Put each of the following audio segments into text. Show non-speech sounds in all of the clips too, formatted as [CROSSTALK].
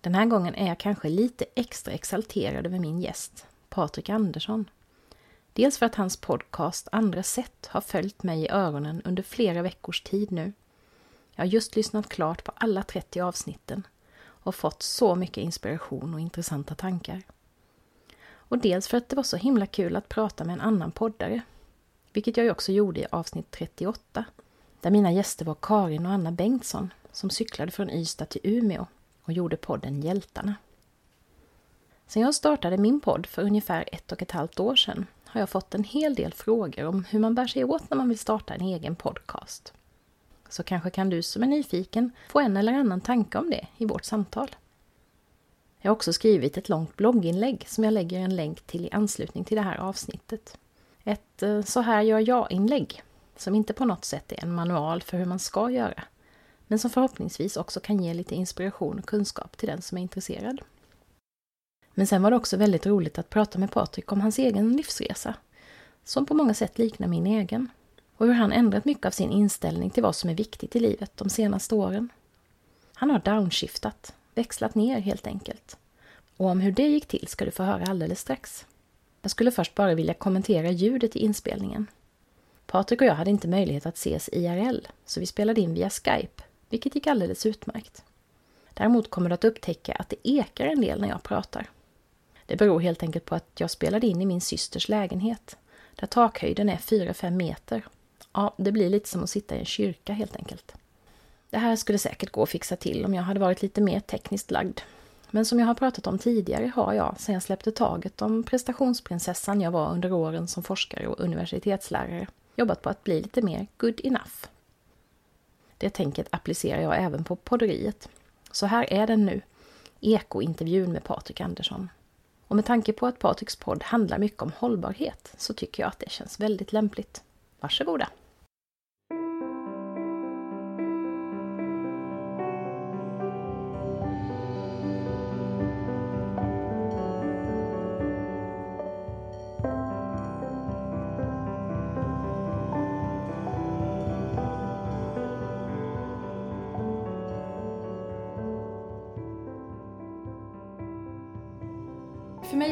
Den här gången är jag kanske lite extra exalterad över min gäst, Patrik Andersson. Dels för att hans podcast Andra sätt har följt mig i öronen under flera veckors tid nu. Jag har just lyssnat klart på alla 30 avsnitten och fått så mycket inspiration och intressanta tankar. Och dels för att det var så himla kul att prata med en annan poddare, vilket jag ju också gjorde i avsnitt 38, där mina gäster var Karin och Anna Bengtsson som cyklade från Ystad till Umeå och gjorde podden Hjältarna. Sen jag startade min podd för ungefär ett och ett halvt år sedan har jag fått en hel del frågor om hur man bär sig åt när man vill starta en egen podcast. Så kanske kan du som är nyfiken få en eller annan tanke om det i vårt samtal. Jag har också skrivit ett långt blogginlägg som jag lägger en länk till i anslutning till det här avsnittet. Ett eh, Så här gör jag-inlägg som inte på något sätt är en manual för hur man ska göra men som förhoppningsvis också kan ge lite inspiration och kunskap till den som är intresserad. Men sen var det också väldigt roligt att prata med Patrik om hans egen livsresa, som på många sätt liknar min egen, och hur han ändrat mycket av sin inställning till vad som är viktigt i livet de senaste åren. Han har downshiftat, växlat ner helt enkelt. Och om hur det gick till ska du få höra alldeles strax. Jag skulle först bara vilja kommentera ljudet i inspelningen. Patrik och jag hade inte möjlighet att ses IRL, så vi spelade in via Skype vilket gick alldeles utmärkt. Däremot kommer du att upptäcka att det ekar en del när jag pratar. Det beror helt enkelt på att jag spelade in i min systers lägenhet, där takhöjden är 4-5 meter. Ja, det blir lite som att sitta i en kyrka helt enkelt. Det här skulle säkert gå att fixa till om jag hade varit lite mer tekniskt lagd. Men som jag har pratat om tidigare har jag, sedan jag släppte taget om prestationsprinsessan jag var under åren som forskare och universitetslärare, jobbat på att bli lite mer good enough. Det tänket applicerar jag även på podderiet. Så här är den nu. Ekointervjun med Patrik Andersson. Och med tanke på att Patriks podd handlar mycket om hållbarhet så tycker jag att det känns väldigt lämpligt. Varsågoda!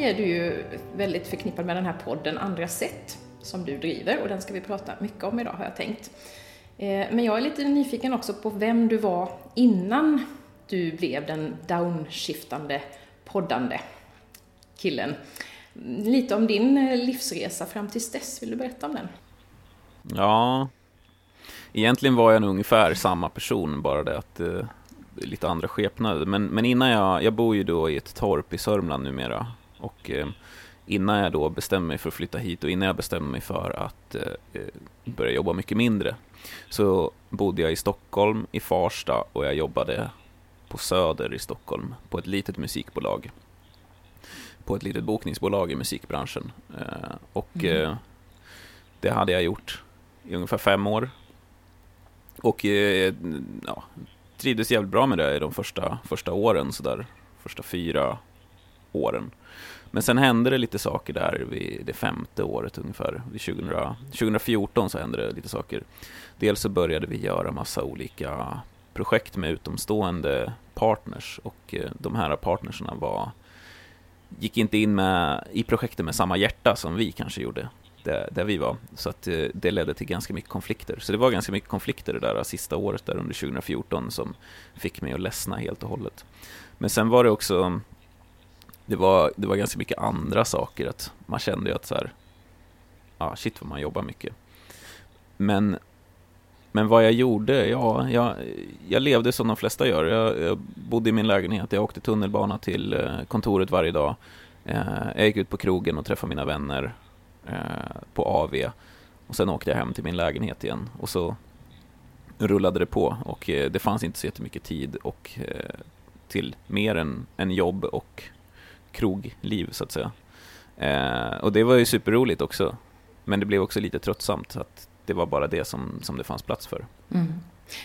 Är du ju väldigt förknippad med den här podden Andra sätt som du driver och den ska vi prata mycket om idag har jag tänkt. Eh, men jag är lite nyfiken också på vem du var innan du blev den downshiftande, poddande killen. Lite om din eh, livsresa fram tills dess, vill du berätta om den? Ja, egentligen var jag nog ungefär samma person, bara det att eh, lite andra skepnader. Men, men innan jag, jag bor ju då i ett torp i Sörmland numera och eh, innan jag då bestämmer mig för att flytta hit och innan jag bestämmer mig för att eh, börja jobba mycket mindre så bodde jag i Stockholm, i Farsta och jag jobbade på Söder i Stockholm på ett litet musikbolag. På ett litet bokningsbolag i musikbranschen. Eh, och mm. det hade jag gjort i ungefär fem år. Och ja, trivdes jävligt bra med det i de första, första åren, så där, första fyra åren. Men sen hände det lite saker där vid det femte året ungefär. 2000, 2014 så hände det lite saker. Dels så började vi göra massa olika projekt med utomstående partners och eh, de här partnerserna var gick inte in med, i projektet med samma hjärta som vi kanske gjorde där, där vi var. Så att eh, det ledde till ganska mycket konflikter. Så det var ganska mycket konflikter det där sista året där under 2014 som fick mig att ledsna helt och hållet. Men sen var det också det var, det var ganska mycket andra saker. att Man kände ju att så här, ah, shit vad man jobbar mycket. Men, men vad jag gjorde, ja, jag, jag levde som de flesta gör. Jag, jag bodde i min lägenhet, jag åkte tunnelbana till eh, kontoret varje dag. Eh, jag gick ut på krogen och träffade mina vänner eh, på AV. Och sen åkte jag hem till min lägenhet igen. Och så rullade det på och det fanns inte så jättemycket tid och, till mer än, än jobb och krogliv så att säga. Eh, och det var ju superroligt också. Men det blev också lite tröttsamt, att det var bara det som, som det fanns plats för. Mm.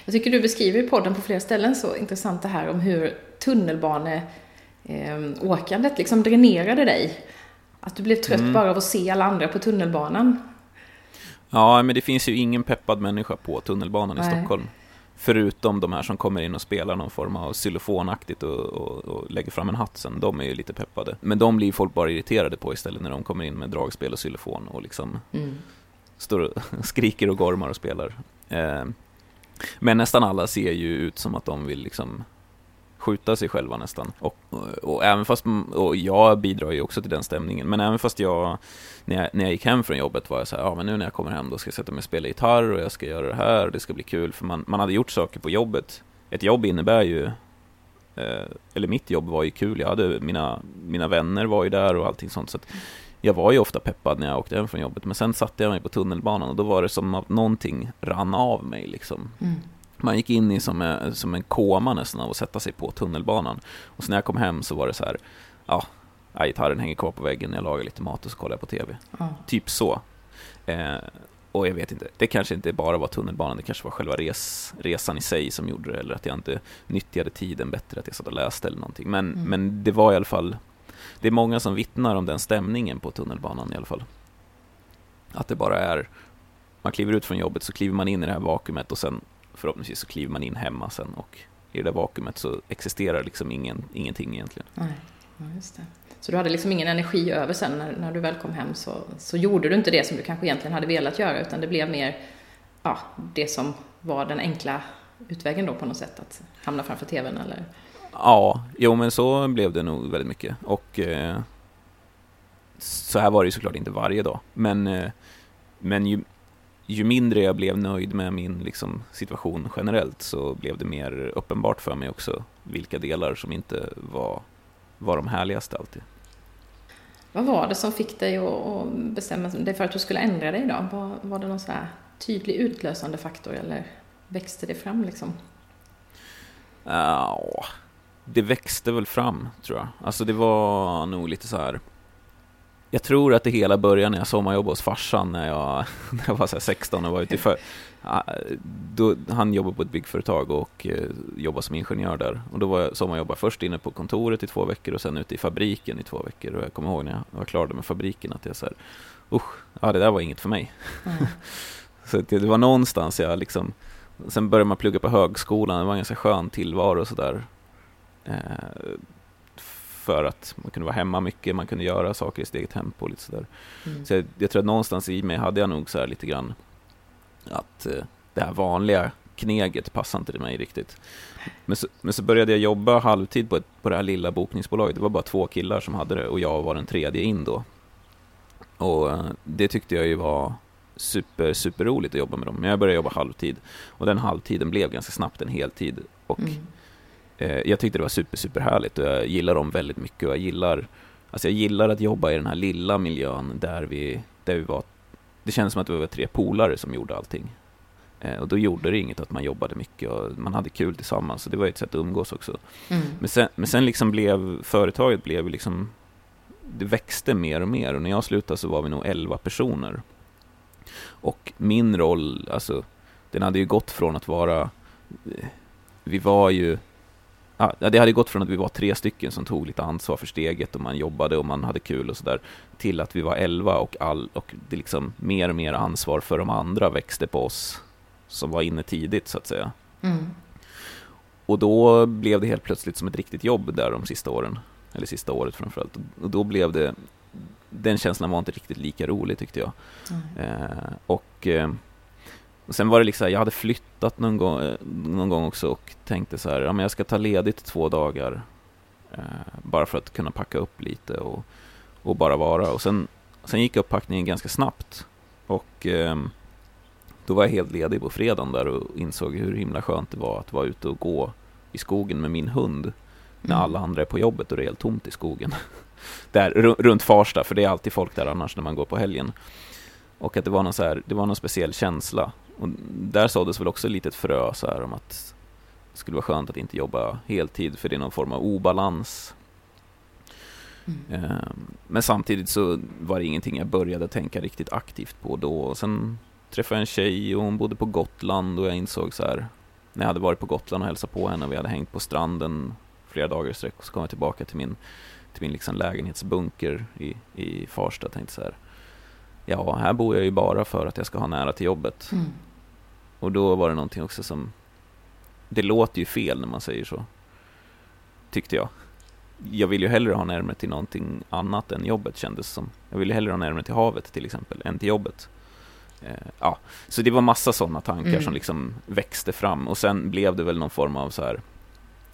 Jag tycker du beskriver i podden på flera ställen så intressant det här om hur tunnelbaneåkandet eh, liksom dränerade dig. Att du blev trött mm. bara av att se alla andra på tunnelbanan. Ja, men det finns ju ingen peppad människa på tunnelbanan Nej. i Stockholm. Förutom de här som kommer in och spelar någon form av xylofonaktigt och, och, och, lägger fram en hatt sen. De är ju lite peppade. Men de blir folk bara irriterade på istället när de kommer in med dragspel och xylofon och liksom mm. står och [LAUGHS] skriker och gormar och spelar. Eh, men nästan alla ser ju ut som att de vill liksom skjuta sig själva nästan. Och, och, och, även fast, och jag bidrar ju också till den stämningen, men även fast jag när, jag, när jag gick hem från jobbet var jag så här, ja men nu när jag kommer hem då ska jag sätta mig och spela gitarr och jag ska göra det här och det ska bli kul, för man, man hade gjort saker på jobbet. Ett jobb innebär ju, eh, eller mitt jobb var ju kul, jag hade, mina, mina vänner var ju där och allting sånt, så att jag var ju ofta peppad när jag åkte hem från jobbet, men sen satte jag mig på tunnelbanan och då var det som att någonting rann av mig liksom. Mm. Man gick in i som en, som en koma nästan av att sätta sig på tunnelbanan. Och så när jag kom hem så var det så här, ja, gitarren hänger kvar på väggen, jag lagar lite mat och så kollar jag på TV. Mm. Typ så. Eh, och jag vet inte, det kanske inte bara var tunnelbanan, det kanske var själva res, resan i sig som gjorde det, eller att jag inte nyttjade tiden bättre, att jag satt och läste eller någonting. Men, mm. men det var i alla fall, det är många som vittnar om den stämningen på tunnelbanan i alla fall. Att det bara är, man kliver ut från jobbet så kliver man in i det här vakuumet och sen förhoppningsvis så kliver man in hemma sen och i det där vakuumet så existerar liksom ingen, ingenting egentligen. Nej, ja, just det. Så du hade liksom ingen energi över sen när, när du väl kom hem så, så gjorde du inte det som du kanske egentligen hade velat göra utan det blev mer ja, det som var den enkla utvägen då på något sätt att hamna framför tvn eller? Ja, jo men så blev det nog väldigt mycket och eh, så här var det ju såklart inte varje dag men, eh, men ju, ju mindre jag blev nöjd med min liksom, situation generellt så blev det mer uppenbart för mig också vilka delar som inte var, var de härligaste alltid. Vad var det som fick dig att bestämma dig för att du skulle ändra dig då? Var, var det någon så tydlig utlösande faktor eller växte det fram liksom? Ja, det växte väl fram tror jag. Alltså det var nog lite så här jag tror att det hela började när jag sommarjobbade hos farsan när jag, [LAUGHS] när jag var så 16 och var ute i för, då, Han jobbade på ett byggföretag och eh, jobbade som ingenjör där. Och då var jag sommarjobbade först inne på kontoret i två veckor och sen ute i fabriken i två veckor. Och jag kommer ihåg när jag var klar med fabriken att jag så här, usch, ja det där var inget för mig. Mm. [LAUGHS] så det, det, var någonstans jag liksom, sen började man plugga på högskolan, det var en ganska skön tillvaro och sådär. Eh, för att man kunde vara hemma mycket, man kunde göra saker i sitt eget tempo. Lite sådär. Mm. Så jag, jag, tror att någonstans i mig hade jag nog så lite grann att eh, det här vanliga kneget passade inte mig riktigt. Men så, men så började jag jobba halvtid på, ett, på det här lilla bokningsbolaget. Det var bara två killar som hade det och jag var den tredje in då. Och eh, det tyckte jag ju var super, super roligt att jobba med dem. Men jag började jobba halvtid och den halvtiden blev ganska snabbt en heltid. Och mm jag tyckte det var super, super härligt och jag gillar dem väldigt mycket och jag gillar, alltså jag gillar att jobba i den här lilla miljön där vi, där vi var, det kändes som att vi var tre polare som gjorde allting. Eh, och då gjorde det inget att man jobbade mycket och man hade kul tillsammans, så det var ett sätt att umgås också. Mm. Men, sen, men sen liksom blev, företaget blev liksom, det växte mer och mer och när jag slutade så var vi nog elva personer. Och min roll, alltså, den hade ju gått från att vara, vi var ju ja, det hade gått från att vi var tre stycken som tog lite ansvar för steget och man jobbade och man hade kul och sådär till att vi var elva och, all, och det liksom mer och mer ansvar för de andra växte på oss som var inne tidigt så att säga. Mm. Och då blev det helt plötsligt som ett riktigt jobb där de sista åren, eller sista året framförallt. Och då blev det, den känslan var inte riktigt lika rolig tyckte jag. Mm. Eh, och eh, och sen var det liksom, jag hade flyttat någon gång, eh, någon gång också och tänkte så här, ja men jag ska ta ledigt två dagar eh, bara för att kunna packa upp lite och, och bara vara. Och sen, sen gick upppackningen ganska snabbt och eh, då var jag helt ledig på fredagen där och insåg hur himla skönt det var att vara ute och gå i skogen med min hund när mm. alla andra är på jobbet och det är helt tomt i skogen. [LAUGHS] där, runt Farsta, för det är alltid folk där annars när man går på helgen. Och att det var någon, så här, det var någon speciell känsla och där såddes väl också ett litet frö så här om att det skulle vara skönt att inte jobba heltid för det är någon form av obalans. Mm. Eh, men samtidigt så var det ingenting jag började tänka riktigt aktivt på då. Och sen träffade jag en tjej och hon bodde på Gotland och jag insåg så här, när jag hade varit på Gotland och hälsat på henne och vi hade hängt på stranden flera dagar i sträck och så kom jag tillbaka till min, till min liksom lägenhetsbunker i, i Farsta och tänkte så här, ja, här bor jag ju bara för att jag ska ha nära till jobbet. Mm. Och då var det någonting också som, det låter ju fel när man säger så, tyckte jag. Jag vill ju hellre ha närmare till någonting annat än jobbet kändes som. Jag vill ju hellre ha närmare till havet till exempel, än till jobbet. Eh, ja, så det var massa sådana tankar mm. som liksom växte fram och sen blev det väl någon form av så här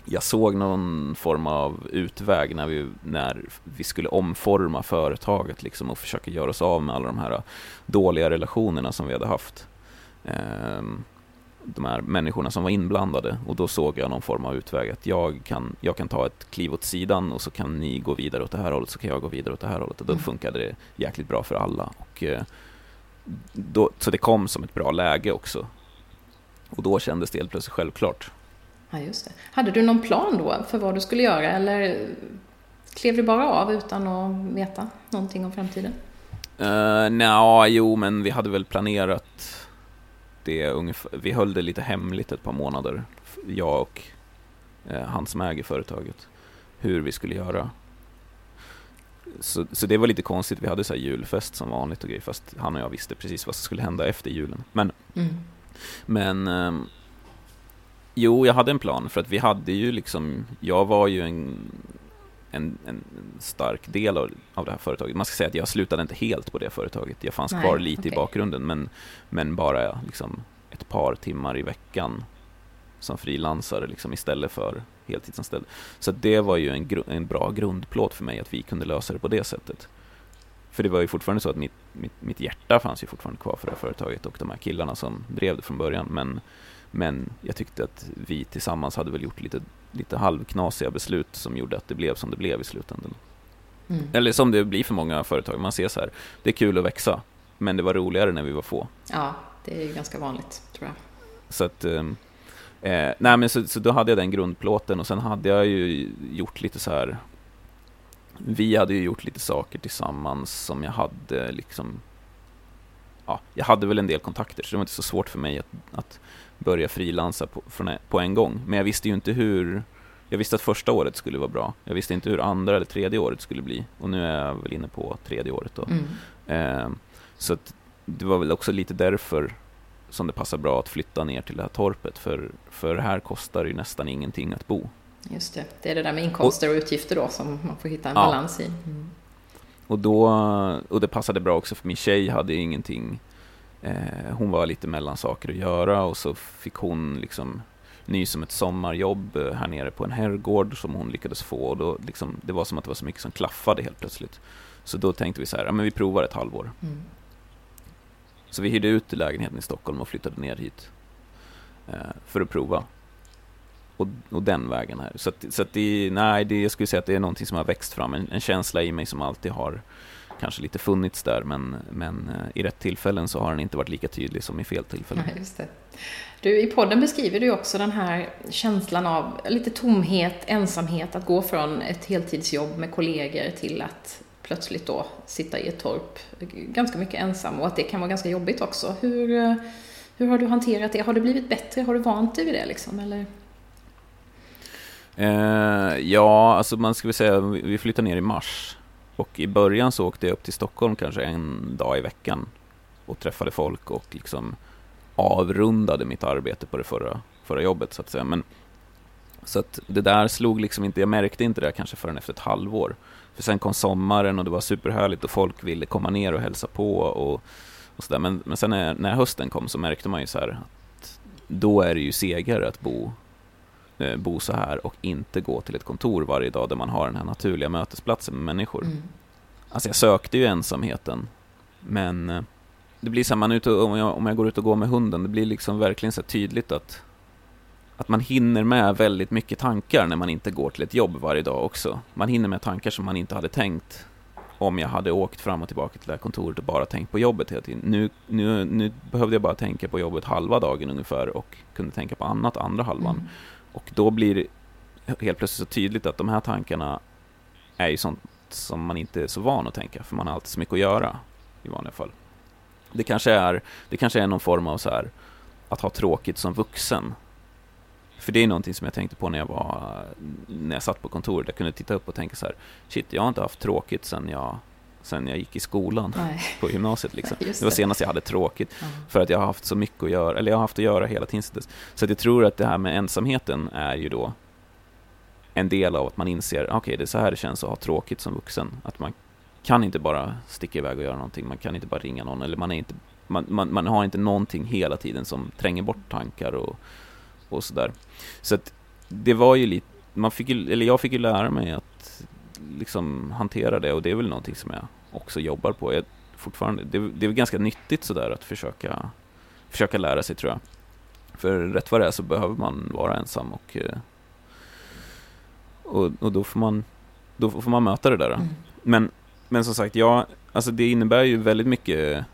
jag såg någon form av utväg när vi, när vi skulle omforma företaget liksom och försöka göra oss av med alla de här dåliga relationerna som vi hade haft. Ehm, de här människorna som var inblandade och då såg jag någon form av utväg att jag kan, jag kan ta ett kliv åt sidan och så kan ni gå vidare åt det här hållet så kan jag gå vidare åt det här hållet och då mm. funkade det jäkligt bra för alla. Och, eh, då, så det kom som ett bra läge också. Och då kändes det helt plötsligt självklart. Ja, just det. Hade du någon plan då för vad du skulle göra eller klev du bara av utan att veta någonting om framtiden? Uh, Nja, jo, men vi hade väl planerat det ungefär. Vi höll det lite hemligt ett par månader, jag och uh, han som äger företaget, hur vi skulle göra. Så, så det var lite konstigt, vi hade så julfest som vanligt och grejer, fast han och jag visste precis vad som skulle hända efter julen. Men, mm. men um, Jo, jag hade en plan för att vi hade ju liksom, jag var ju en, en, en stark del av, av det här företaget. Man ska säga att jag slutade inte helt på det företaget. Jag fanns Nej, kvar lite okay. i bakgrunden men, men bara liksom ett par timmar i veckan som frilansare liksom istället för heltidsanställd. Så det var ju en, en bra grundplåt för mig att vi kunde lösa det på det sättet. För det var ju fortfarande så att mitt, mitt, mitt hjärta fanns ju fortfarande kvar för det här företaget och de här killarna som drev det från början. Men men jag tyckte att vi tillsammans hade väl gjort lite, lite halvknasiga beslut som gjorde att det blev som det blev i slutändan. Mm. Eller som det blir för många företag. Man ser så här, det är kul att växa, men det var roligare när vi var få. Ja, det är ganska vanligt, tror jag. Så att, ehm, eh, nej men så, så då hade jag den grundplåten och sen hade jag ju gjort lite så här, vi hade ju gjort lite saker tillsammans som jag hade liksom, ja, jag hade väl en del kontakter, så det var inte så svårt för mig att, att börja frilansa på, på en gång. Men jag visste ju inte hur... Jag visste att första året skulle vara bra. Jag visste inte hur andra eller tredje året skulle bli. Och nu är jag väl inne på tredje året då. Mm. Eh, så det var väl också lite därför som det passar bra att flytta ner till det här torpet. För, för här kostar det ju nästan ingenting att bo. Just det, det är det där med inkomster och, utgifter då som man får hitta en ja. balans i. Mm. Och, då, och det passade bra också för min tjej hade ingenting Eh, hon var lite mellan saker att göra och så fick hon liksom ny som ett sommarjobb eh, här nere på en herrgård som hon lyckades få. Och då liksom, det var som att det var så mycket som klaffade helt plötsligt. Så då tänkte vi så här, ja men vi provar ett halvår. Mm. Så vi hyrde ut lägenheten i Stockholm och flyttade ner hit eh, för att prova. Och, och, den vägen här. Så, att, så att det, nej, det, jag skulle säga att det är någonting som har växt fram, en, en känsla i mig som alltid har kanske lite funnits där men, men eh, i rätt tillfällen så har den inte varit lika tydlig som i fel tillfällen. Ja, just det. Du, I podden beskriver du också den här känslan av lite tomhet, ensamhet, att gå från ett heltidsjobb med kollegor till att plötsligt då sitta i ett torp ganska mycket ensam och att det kan vara ganska jobbigt också. Hur, eh, hur har du hanterat det? Har det blivit bättre? Har du vant dig vid det liksom? Eller? Eh, ja, alltså man ska väl säga, vi flyttade ner i mars och i början så åkte jag upp till Stockholm kanske en dag i veckan och träffade folk och liksom avrundade mitt arbete på det förra, förra jobbet så att säga. Men, så att det där slog liksom inte, jag märkte inte det kanske förrän efter ett halvår. För sen kom sommaren och det var superhärligt och folk ville komma ner och hälsa på och, och sådär. Men, men sen när, när hösten kom så märkte man ju så här att då är det ju segare att bo bo så här och inte gå till ett kontor varje dag där man har den här naturliga mötesplatsen med människor. Mm. Alltså jag sökte ju ensamheten, men eh, det blir så här, man ute, om, jag, om jag går ut och går med hunden, det blir liksom verkligen så tydligt att, att man hinner med väldigt mycket tankar när man inte går till ett jobb varje dag också. Man hinner med tankar som man inte hade tänkt om jag hade åkt fram och tillbaka till det här kontoret och bara tänkt på jobbet hela tiden. Nu, nu, nu behövde jag bara tänka på jobbet halva dagen ungefär och kunde tänka på annat andra halvan. Mm. Och då blir det helt plötsligt så tydligt att de här tankarna är ju sånt som man inte är så van att tänka, för man har alltid så mycket att göra i vanliga fall. Det kanske är, det kanske är någon form av så här, att ha tråkigt som vuxen. För det är någonting som jag tänkte på när jag var, när jag satt på kontoret. Jag kunde titta upp och tänka så här, shit, jag har inte haft tråkigt sen jag, sen jag gick i skolan Nej. på gymnasiet. Liksom. [LAUGHS] Det var senast jag hade tråkigt. Ja. För att jag har haft så mycket att göra, eller jag har haft att göra hela tiden. Så att jag tror att det här med ensamheten är ju då en del av att man inser, okej det är så här det känns att ha tråkigt som vuxen. Att man kan inte bara sticka iväg och göra någonting, man kan inte bara ringa någon, eller man är inte, man, man, man har inte någonting hela tiden som tränger bort tankar och, och sådär. Så att det var ju lite, man fick ju, eller jag fick ju lära mig att liksom hantera det och det är väl någonting som jag också jobbar på. Jag, fortfarande, det, det är väl ganska nyttigt sådär att försöka, försöka lära sig tror jag. För rätt vad det är så behöver man vara ensam och, eh, och, och då, får man, då får man möta det där. Mm. Men, men som sagt, ja, alltså det innebär ju väldigt mycket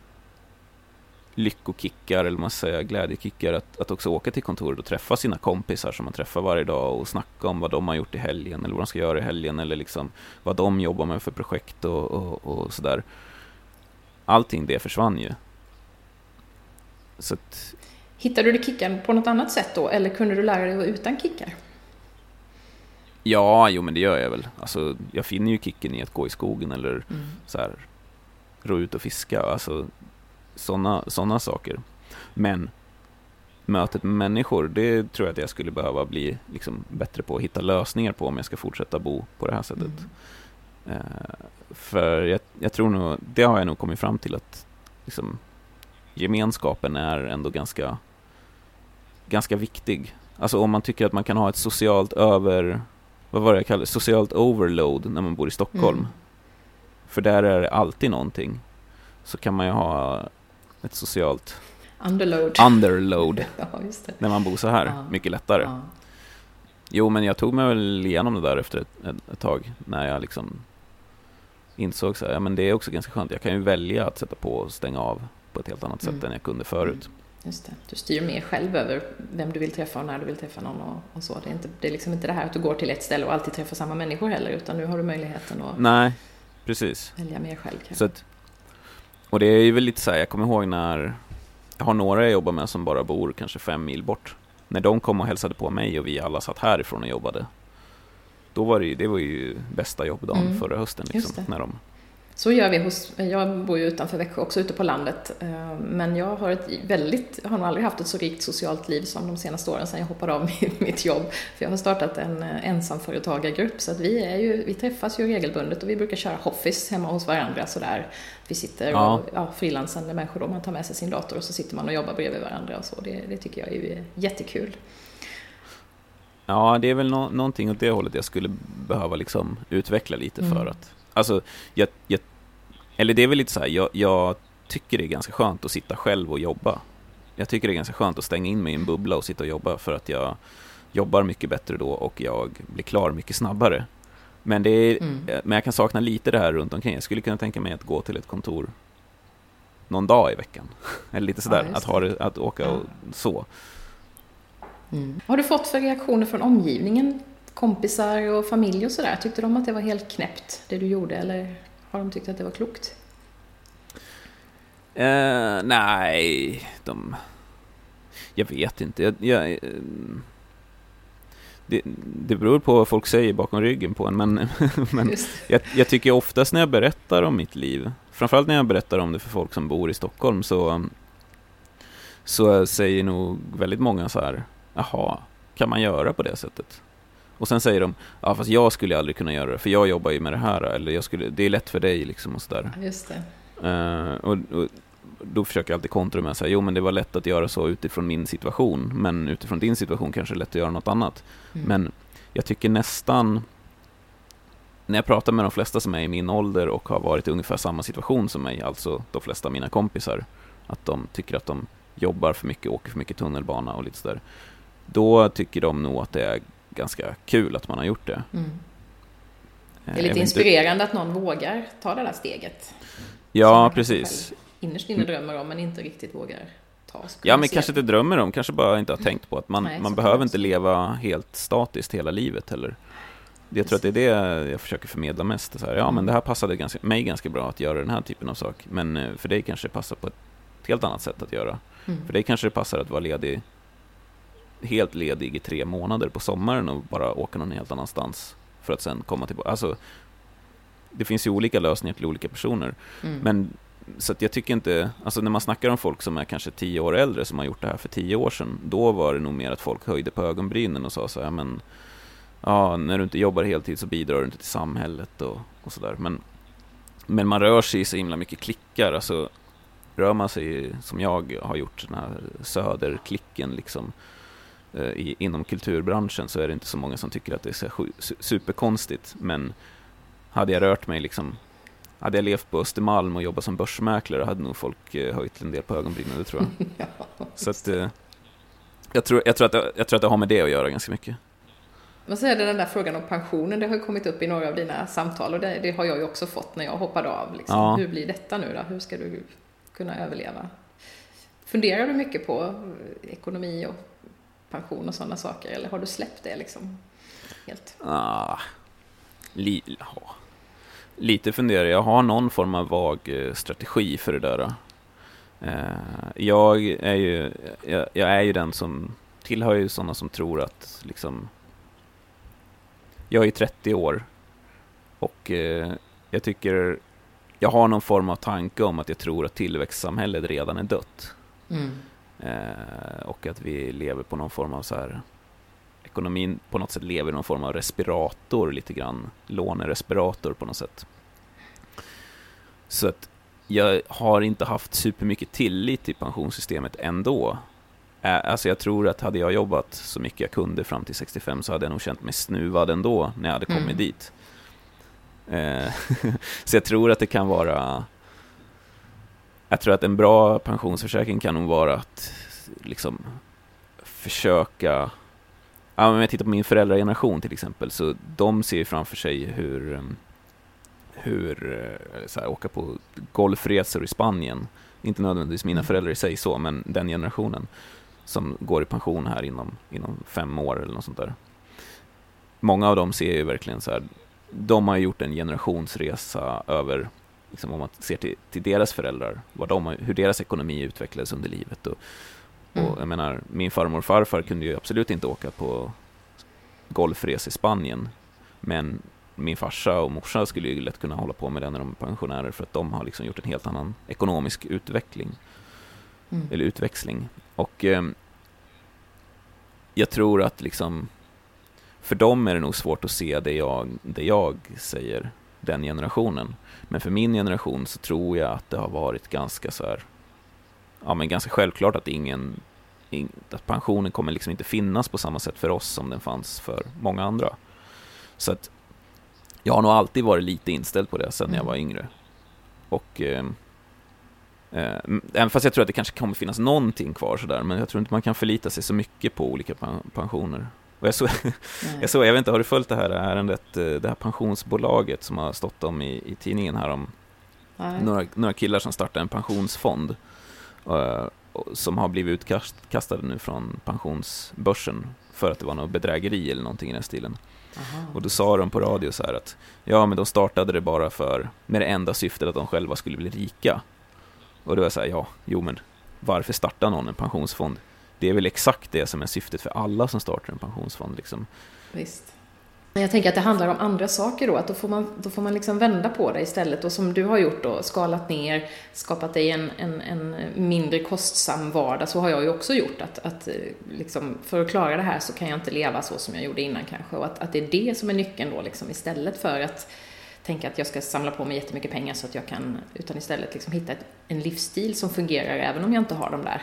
lyckokickar, eller man säger, glädjekickar, att, att också åka till kontoret och träffa sina kompisar som man träffar varje dag och snacka om vad de har gjort i helgen, eller vad de ska göra i helgen, eller liksom vad de jobbar med för projekt och, och, och sådär. Allting det försvann ju. Så att, Hittade du kicken på något annat sätt då, eller kunde du lära dig att vara utan kickar? ja, jo men det gör jag väl. Alltså, jag finner ju kicken i att gå i skogen eller Mm. så här, ro ut och fiska, alltså sådana såna saker. Men mötet med människor, det tror jag att jag skulle behöva bli liksom, bättre på att hitta lösningar på om jag ska fortsätta bo på det här sättet. Mm. Eh, för jag, jag tror nog, det har jag nog kommit fram till att liksom, gemenskapen är ändå ganska, ganska viktig. Alltså om man tycker att man kan ha ett socialt över, vad var det jag kallade det? socialt overload när man bor i Stockholm. Mm. För där är det alltid någonting. Så kan man ju ha ett socialt Underload. underload [LAUGHS] ja, när man bor så här. Ja. Mycket lättare. Ja. Jo, men jag tog mig väl igenom det där efter ett, ett, ett tag. När jag liksom insåg så här, ja men det är också ganska skönt. Jag kan ju välja att sätta på och stänga av på ett helt annat sätt Mm. än jag kunde förut. Just det. Du styr mer själv över vem du vill träffa och när du vill träffa någon och, och så. Det är, inte, det är liksom inte det här att du går till ett ställe och alltid träffar samma människor heller, utan nu har du möjligheten att Nej, precis. välja mer själv kanske. Så att, och det är ju väl lite så här, jag kommer ihåg när jag har några jag jobbar med som bara bor kanske fem mil bort. När de kom och hälsade på mig och vi alla satt härifrån och jobbade. Då var det ju, det var ju bästa jobbdagen Mm, förra hösten. Liksom, när de, Så gör vi hos, jag bor ju utanför Växjö också ute på landet, eh, men jag har ett väldigt, har nog aldrig haft ett så rikt socialt liv som de senaste åren sedan jag hoppade av [LAUGHS] mitt- jobb. För jag har startat en eh, ensamföretagargrupp så att vi, är ju, vi träffas ju regelbundet och vi brukar köra hoffis hemma hos varandra sådär. Vi sitter Ja. och, ja, frilansande människor då, man tar med sig sin dator och så sitter man och jobbar bredvid varandra och så. Det, det tycker jag är ju jättekul. ja, det är väl nå, någonting åt det hållet jag skulle behöva liksom utveckla lite Mm. för att... Alltså, jag, jag, eller det är väl lite så här, jag, jag tycker det är ganska skönt att sitta själv och jobba. Jag tycker det är ganska skönt att stänga in mig i en bubbla och sitta och jobba för att jag jobbar mycket bättre då och jag blir klar mycket snabbare. Men, det är, Mm. eh, men jag kan sakna lite det här runt omkring. Jag skulle kunna tänka mig att gå till ett kontor någon dag i veckan. [LAUGHS] Eller lite sådär, just att, ha det, att åka och så. Mm. Har du fått för reaktioner från omgivningen? Kompisar och familj och sådär? Tyckte de att det var helt knäppt, det du gjorde, eller har de tyckt att det var klokt? Eh, nej, de... Jag vet inte. Jag, jag, eh, det, det beror på vad folk säger bakom ryggen på en, men, [LAUGHS] men jag, jag tycker oftast när jag berättar om mitt liv, framförallt när jag berättar om det för folk som bor i Stockholm, så, så säger nog väldigt många så här, jaha, kan man göra på det sättet? Och sen säger de, ja fast jag skulle aldrig kunna göra det, för jag jobbar ju med det här, eller jag skulle, det är lätt för dig liksom och sådär. Just det. Eh, och, och då försöker jag alltid kontra med att säga, jo men det var lätt att göra så utifrån min situation, men utifrån din situation kanske det är lätt att göra något annat. Mm. Men jag tycker nästan, när jag pratar med de flesta som är i min ålder och har varit i ungefär samma situation som mig, alltså de flesta av mina kompisar, att de tycker att de jobbar för mycket, åker för mycket tunnelbana och lite sådär, då tycker de nog att det är ganska kul att man har gjort det. Mm. Eh, Det är lite inte- inspirerande att någon vågar ta det där steget. Ja, precis. Innerst inne drömmer om, men inte riktigt vågar ta. Ja, men se- kanske inte drömmer om, kanske bara inte har tänkt på att man, Nej, man behöver inte leva helt statiskt hela livet heller. jag tror att det är det jag försöker förmedla mest. Så här, ja, men det här passade ganska, mig ganska bra att göra den här typen av sak. Men eh, för dig kanske det passar på ett helt annat sätt att göra. Mm. För dig kanske det passar att vara ledig, helt ledig i tre månader på sommaren och bara åka någon helt annanstans för att sen komma tillbaka. Alltså, det finns ju olika lösningar till olika personer. Mm. Men så jag tycker inte, alltså när man snackar om folk som är kanske tio år äldre som har gjort det här för tio år sedan, då var det nog mer att folk höjde på ögonbrynen och sa så här, men ja, när du inte jobbar heltid så bidrar du inte till samhället och, och sådär. Men, men man rör sig i så himla mycket klickar, alltså rör man sig som jag har gjort, den här söderklicken liksom, i, inom kulturbranschen så är det inte så många som tycker att det är så superkonstigt. Men hade jag rört mig liksom, hade jag levt på Östermalm och jobbat som börsmäklare hade nog folk eh, höjt en del på ögonbrynen, det tror jag. [LAUGHS] ja, Så att, eh, jag, tror, jag, tror att det, jag tror att det har med det att göra ganska mycket. Men så är det den där frågan om pensionen, det har kommit upp i några av dina samtal och det, det har jag ju också fått när jag hoppade av. Liksom. Ja. Hur blir detta nu då? Hur ska du kunna överleva? Funderar du mycket på eh, ekonomi och pension och sådana saker eller har du släppt det liksom helt? Ah, li, ja. Lite funderar jag. har någon form av vag eh, strategi för det där. Eh, jag, är ju, jag, jag är ju den som tillhör ju sådana som tror att liksom jag är ju 30 år och eh, jag tycker jag har någon form av tanke om att jag tror att tillväxtsamhället redan är dött. Eh, och att vi lever på någon form av så här ekonomin på något sätt lever i någon form av respirator lite grann, lånerespirator på något sätt. Så att jag har inte haft supermycket tillit till pensionssystemet ändå. Eh, Alltså jag tror att hade jag jobbat så mycket jag kunde fram till 65 så hade jag nog känt mig snuvad ändå när jag hade kommit Mm. dit. Eh, [LAUGHS] så jag tror att det kan vara jag tror att en bra pensionsförsäkring kan nog vara att liksom försöka Ja, om jag tittar på min föräldrageneration till exempel, så de ser ju framför sig hur, um, hur eh, så här, åka på golfresor i Spanien. Inte nödvändigtvis mina Mm. föräldrar i sig så, men den generationen som går i pension här inom, inom fem år eller något sånt där. Många av dem ser ju verkligen så här, de har gjort en generationsresa över, liksom om man ser till, till deras föräldrar, vad de hur deras ekonomi utvecklades under livet. Och, Mm. och jag menar, min farmor och farfar kunde ju absolut inte åka på golfresa i Spanien. Men min farsa och morsa skulle ju lätt kunna hålla på med det när de är pensionärer för att de har liksom gjort en helt annan ekonomisk utveckling, Mm. eller utväxling. Och eh, jag tror att liksom, för dem är det nog svårt att se det jag, det jag säger, den generationen. Men för min generation så tror jag att det har varit ganska så här, ja men ganska självklart att ingen, in, att pensionen kommer liksom inte finnas på samma sätt för oss som den fanns för många andra. Så att jag har nog alltid varit lite inställd på det sen jag Mm. var yngre. Och eh, eh, även fast jag tror att det kanske kommer finnas någonting kvar sådär, men jag tror inte man kan förlita sig så mycket på olika pen- pensioner. Och jag, så, Nej. jag, så, jag vet inte, har du följt det här ärendet, eh, det här pensionsbolaget som har stått om i, i tidningen här om några, några killar som startade en pensionsfond och som har blivit utkastade nu från pensionsbörsen för att det var något bedrägeri eller någonting i den stilen. Aha. Och då sa de på radio så här att ja, men de startade det bara för med det enda syftet att de själva skulle bli rika. Och då var jag så här, ja, jo men varför startar någon en pensionsfond? Det är väl exakt det som är syftet för alla som startar en pensionsfond liksom. Visst. Jag tänker att det handlar om andra saker då, att då får man, då får man liksom vända på det istället och som du har gjort då, skalat ner, skapat dig en, en, en mindre kostsam vardag, så har jag ju också gjort att, att eh, liksom, för att klara det här så kan jag inte leva så som jag gjorde innan kanske och att, att det är det som är nyckeln då liksom istället för att tänka att jag ska samla på mig jättemycket pengar så att jag kan, utan istället liksom hitta ett, en livsstil som fungerar även om jag inte har de där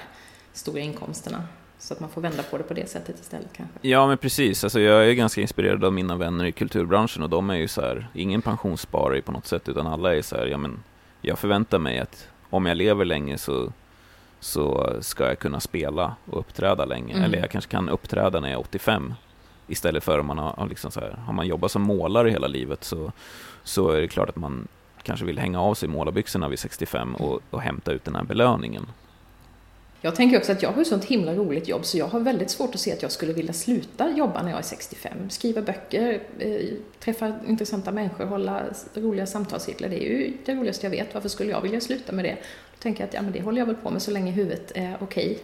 stora inkomsterna. Så att man får vända på det på det sättet istället kanske. Ja, men precis. Alltså, jag är ganska inspirerad av mina vänner i kulturbranschen och de är ju så här, ingen pensionssparare på något sätt, utan alla är så här, ja men, jag förväntar mig att om jag lever länge så, så ska jag kunna spela och uppträda länge. Mm. Eller jag kanske kan uppträda när jag är 85. Istället för om man har, liksom så här, har man jobbat som målare hela livet så, så är det klart att man kanske vill hänga av sig målarbyxorna vid 65 och, och hämta ut den här belöningen. Jag tänker också att jag har ett sånt himla roligt jobb så jag har väldigt svårt att se att jag skulle vilja sluta jobba när jag är 65. Skriva böcker, eh, träffa intressanta människor, hålla roliga samtalscirklar. Det är ju det roligaste jag vet. Varför skulle jag vilja sluta med det? Då tänker jag att ja, men det håller jag väl på med så länge huvudet är okej.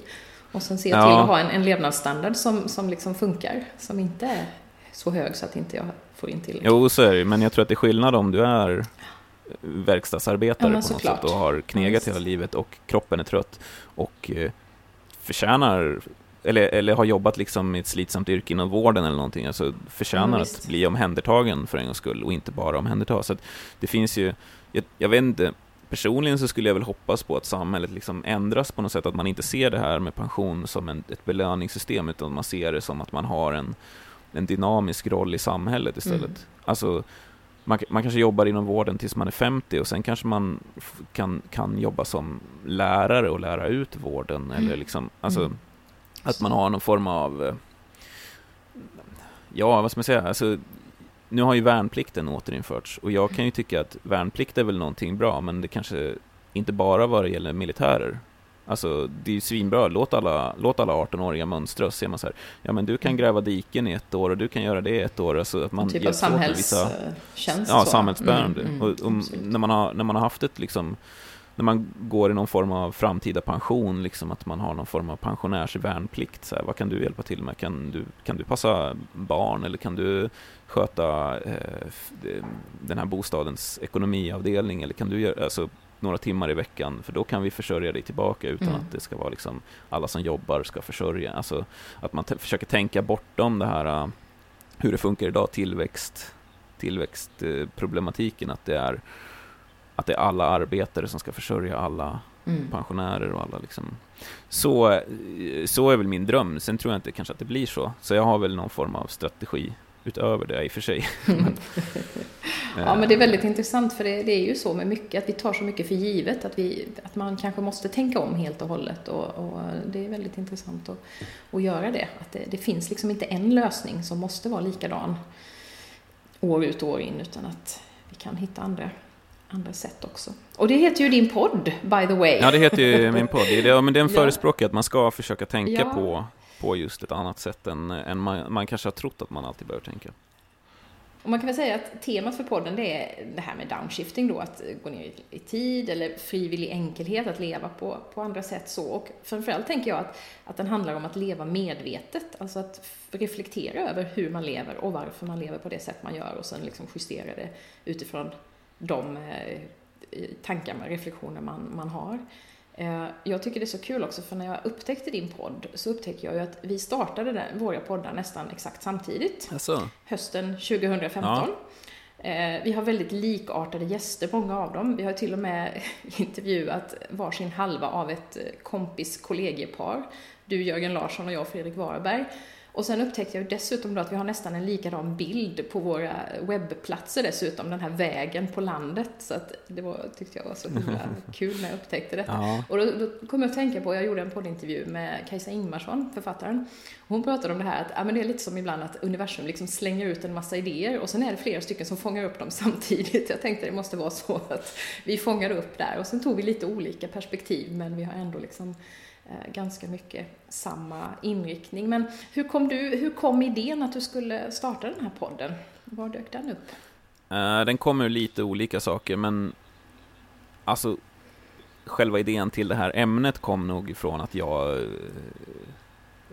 Och sen jag till ja. att ha en, en levnadsstandard som, som liksom funkar, som inte är så hög så att inte jag får in till. Jo, så är det men jag tror att det är skillnad om du är verkstadsarbetare ja, på något klart. sätt och har knegat ja, hela livet och kroppen är trött och eh, förtjänar eller, eller har jobbat liksom i ett slitsamt yrke inom vården eller någonting, alltså förtjänar ja, att bli omhändertagen för en gångs skull och inte bara omhändertas. Så det finns ju, jag, jag, vet inte, personligen så skulle jag väl hoppas på att samhället liksom ändras på något sätt, att man inte ser det här med pension som en, ett belöningssystem, utan man ser det som att man har en, en dynamisk roll i samhället istället. Mm. Alltså, man, man kanske jobbar inom vården tills man är 50 och sen kanske man kan, kan jobba som lärare och lära ut vården. Mm. Eller liksom, alltså, mm. Att man har någon form av... Eh, ja, vad ska man säga? Alltså, nu har ju värnplikten återinförts och jag kan ju tycka att värnplikt är väl någonting bra, men det kanske inte bara vad det gäller militärer. Alltså, det är ju svinbra. Låt alla, låt alla 18-åriga mönstra och ser man så här, ja men du kan mm. gräva diken i ett år och du kan göra det i ett år. Alltså att man typ av samhällstjänst. Ja, samhällsbärande. Mm, mm, och, och när, man har, när man har haft ett liksom, när man går i någon form av framtida pension, liksom att man har någon form av pensionärsvärnplikt. Så här, vad kan du hjälpa till med? Kan du, kan du passa barn eller kan du sköta eh, den här bostadens ekonomiavdelning? Eller kan du göra, alltså, några timmar i veckan, för då kan vi försörja dig tillbaka utan mm. att det ska vara liksom alla som jobbar ska försörja. Alltså att man försöker tänka bortom det här uh, hur det funkar idag, tillväxt, tillväxtproblematiken, att det är att det är alla arbetare som ska försörja alla mm. pensionärer och alla liksom. Så, så är väl min dröm. Sen tror jag inte kanske att det blir så. Så jag har väl någon form av strategi utöver det i och för sig. [LAUGHS] men, ja, men det är väldigt intressant för det, det, är ju så med mycket, att vi tar så mycket för givet, att, vi, att man kanske måste tänka om helt och hållet och, och det är väldigt intressant att, att göra det. Att det, det, finns liksom inte en lösning som måste vara likadan år ut och år in, utan att vi kan hitta andra andra sätt också. Och det heter ju din podd, by the way. Ja, det heter ju min podd. Ja, men den [LAUGHS] förespråkar att man ska försöka tänka ja. på på just ett annat sätt än, än man, man kanske har trott att man alltid bör tänka. Och man kan väl säga att temat för podden det är det här med downshifting då, att gå ner i tid eller frivillig enkelhet, att leva på, på andra sätt så. Och framförallt tänker jag att, att den handlar om att leva medvetet, alltså att reflektera över hur man lever och varför man lever på det sätt man gör och sen liksom justera det utifrån de eh, tankar tankar, reflektioner man, man har. Eh, jag tycker det är så kul också för när jag upptäckte din podd så upptäckte jag ju att vi startade den, våra poddar nästan exakt samtidigt. Alltså. Hösten 2015. Ja. Eh, vi har väldigt likartade gäster, många av dem. Vi har till och med [LAUGHS] intervjuat varsin halva av ett eh, kompis kollegiepar. Du Jörgen Larsson och jag Fredrik Warberg. Och sen upptäckte jag dessutom då att vi har nästan en likadan bild på våra webbplatser dessutom, den här vägen på landet. Så att det var, tyckte jag var så himla [LAUGHS] kul när jag upptäckte detta. Ja. Och då, då kom jag att tänka på, jag gjorde en poddintervju med Kajsa Ingmarsson, författaren. Hon pratade om det här att ja, men det är lite som ibland att universum liksom slänger ut en massa idéer och sen är det flera stycken som fångar upp dem [LAUGHS] samtidigt. Jag tänkte det måste vara så att vi fångar upp där och sen tog vi lite olika perspektiv men vi har ändå liksom Eh, ganska mycket samma inriktning. Men hur kom, du, hur kom idén att du skulle starta den här podden? Var dök den upp? Eh, den kom ur lite olika saker, men alltså själva idén till det här ämnet kom nog ifrån att jag eh,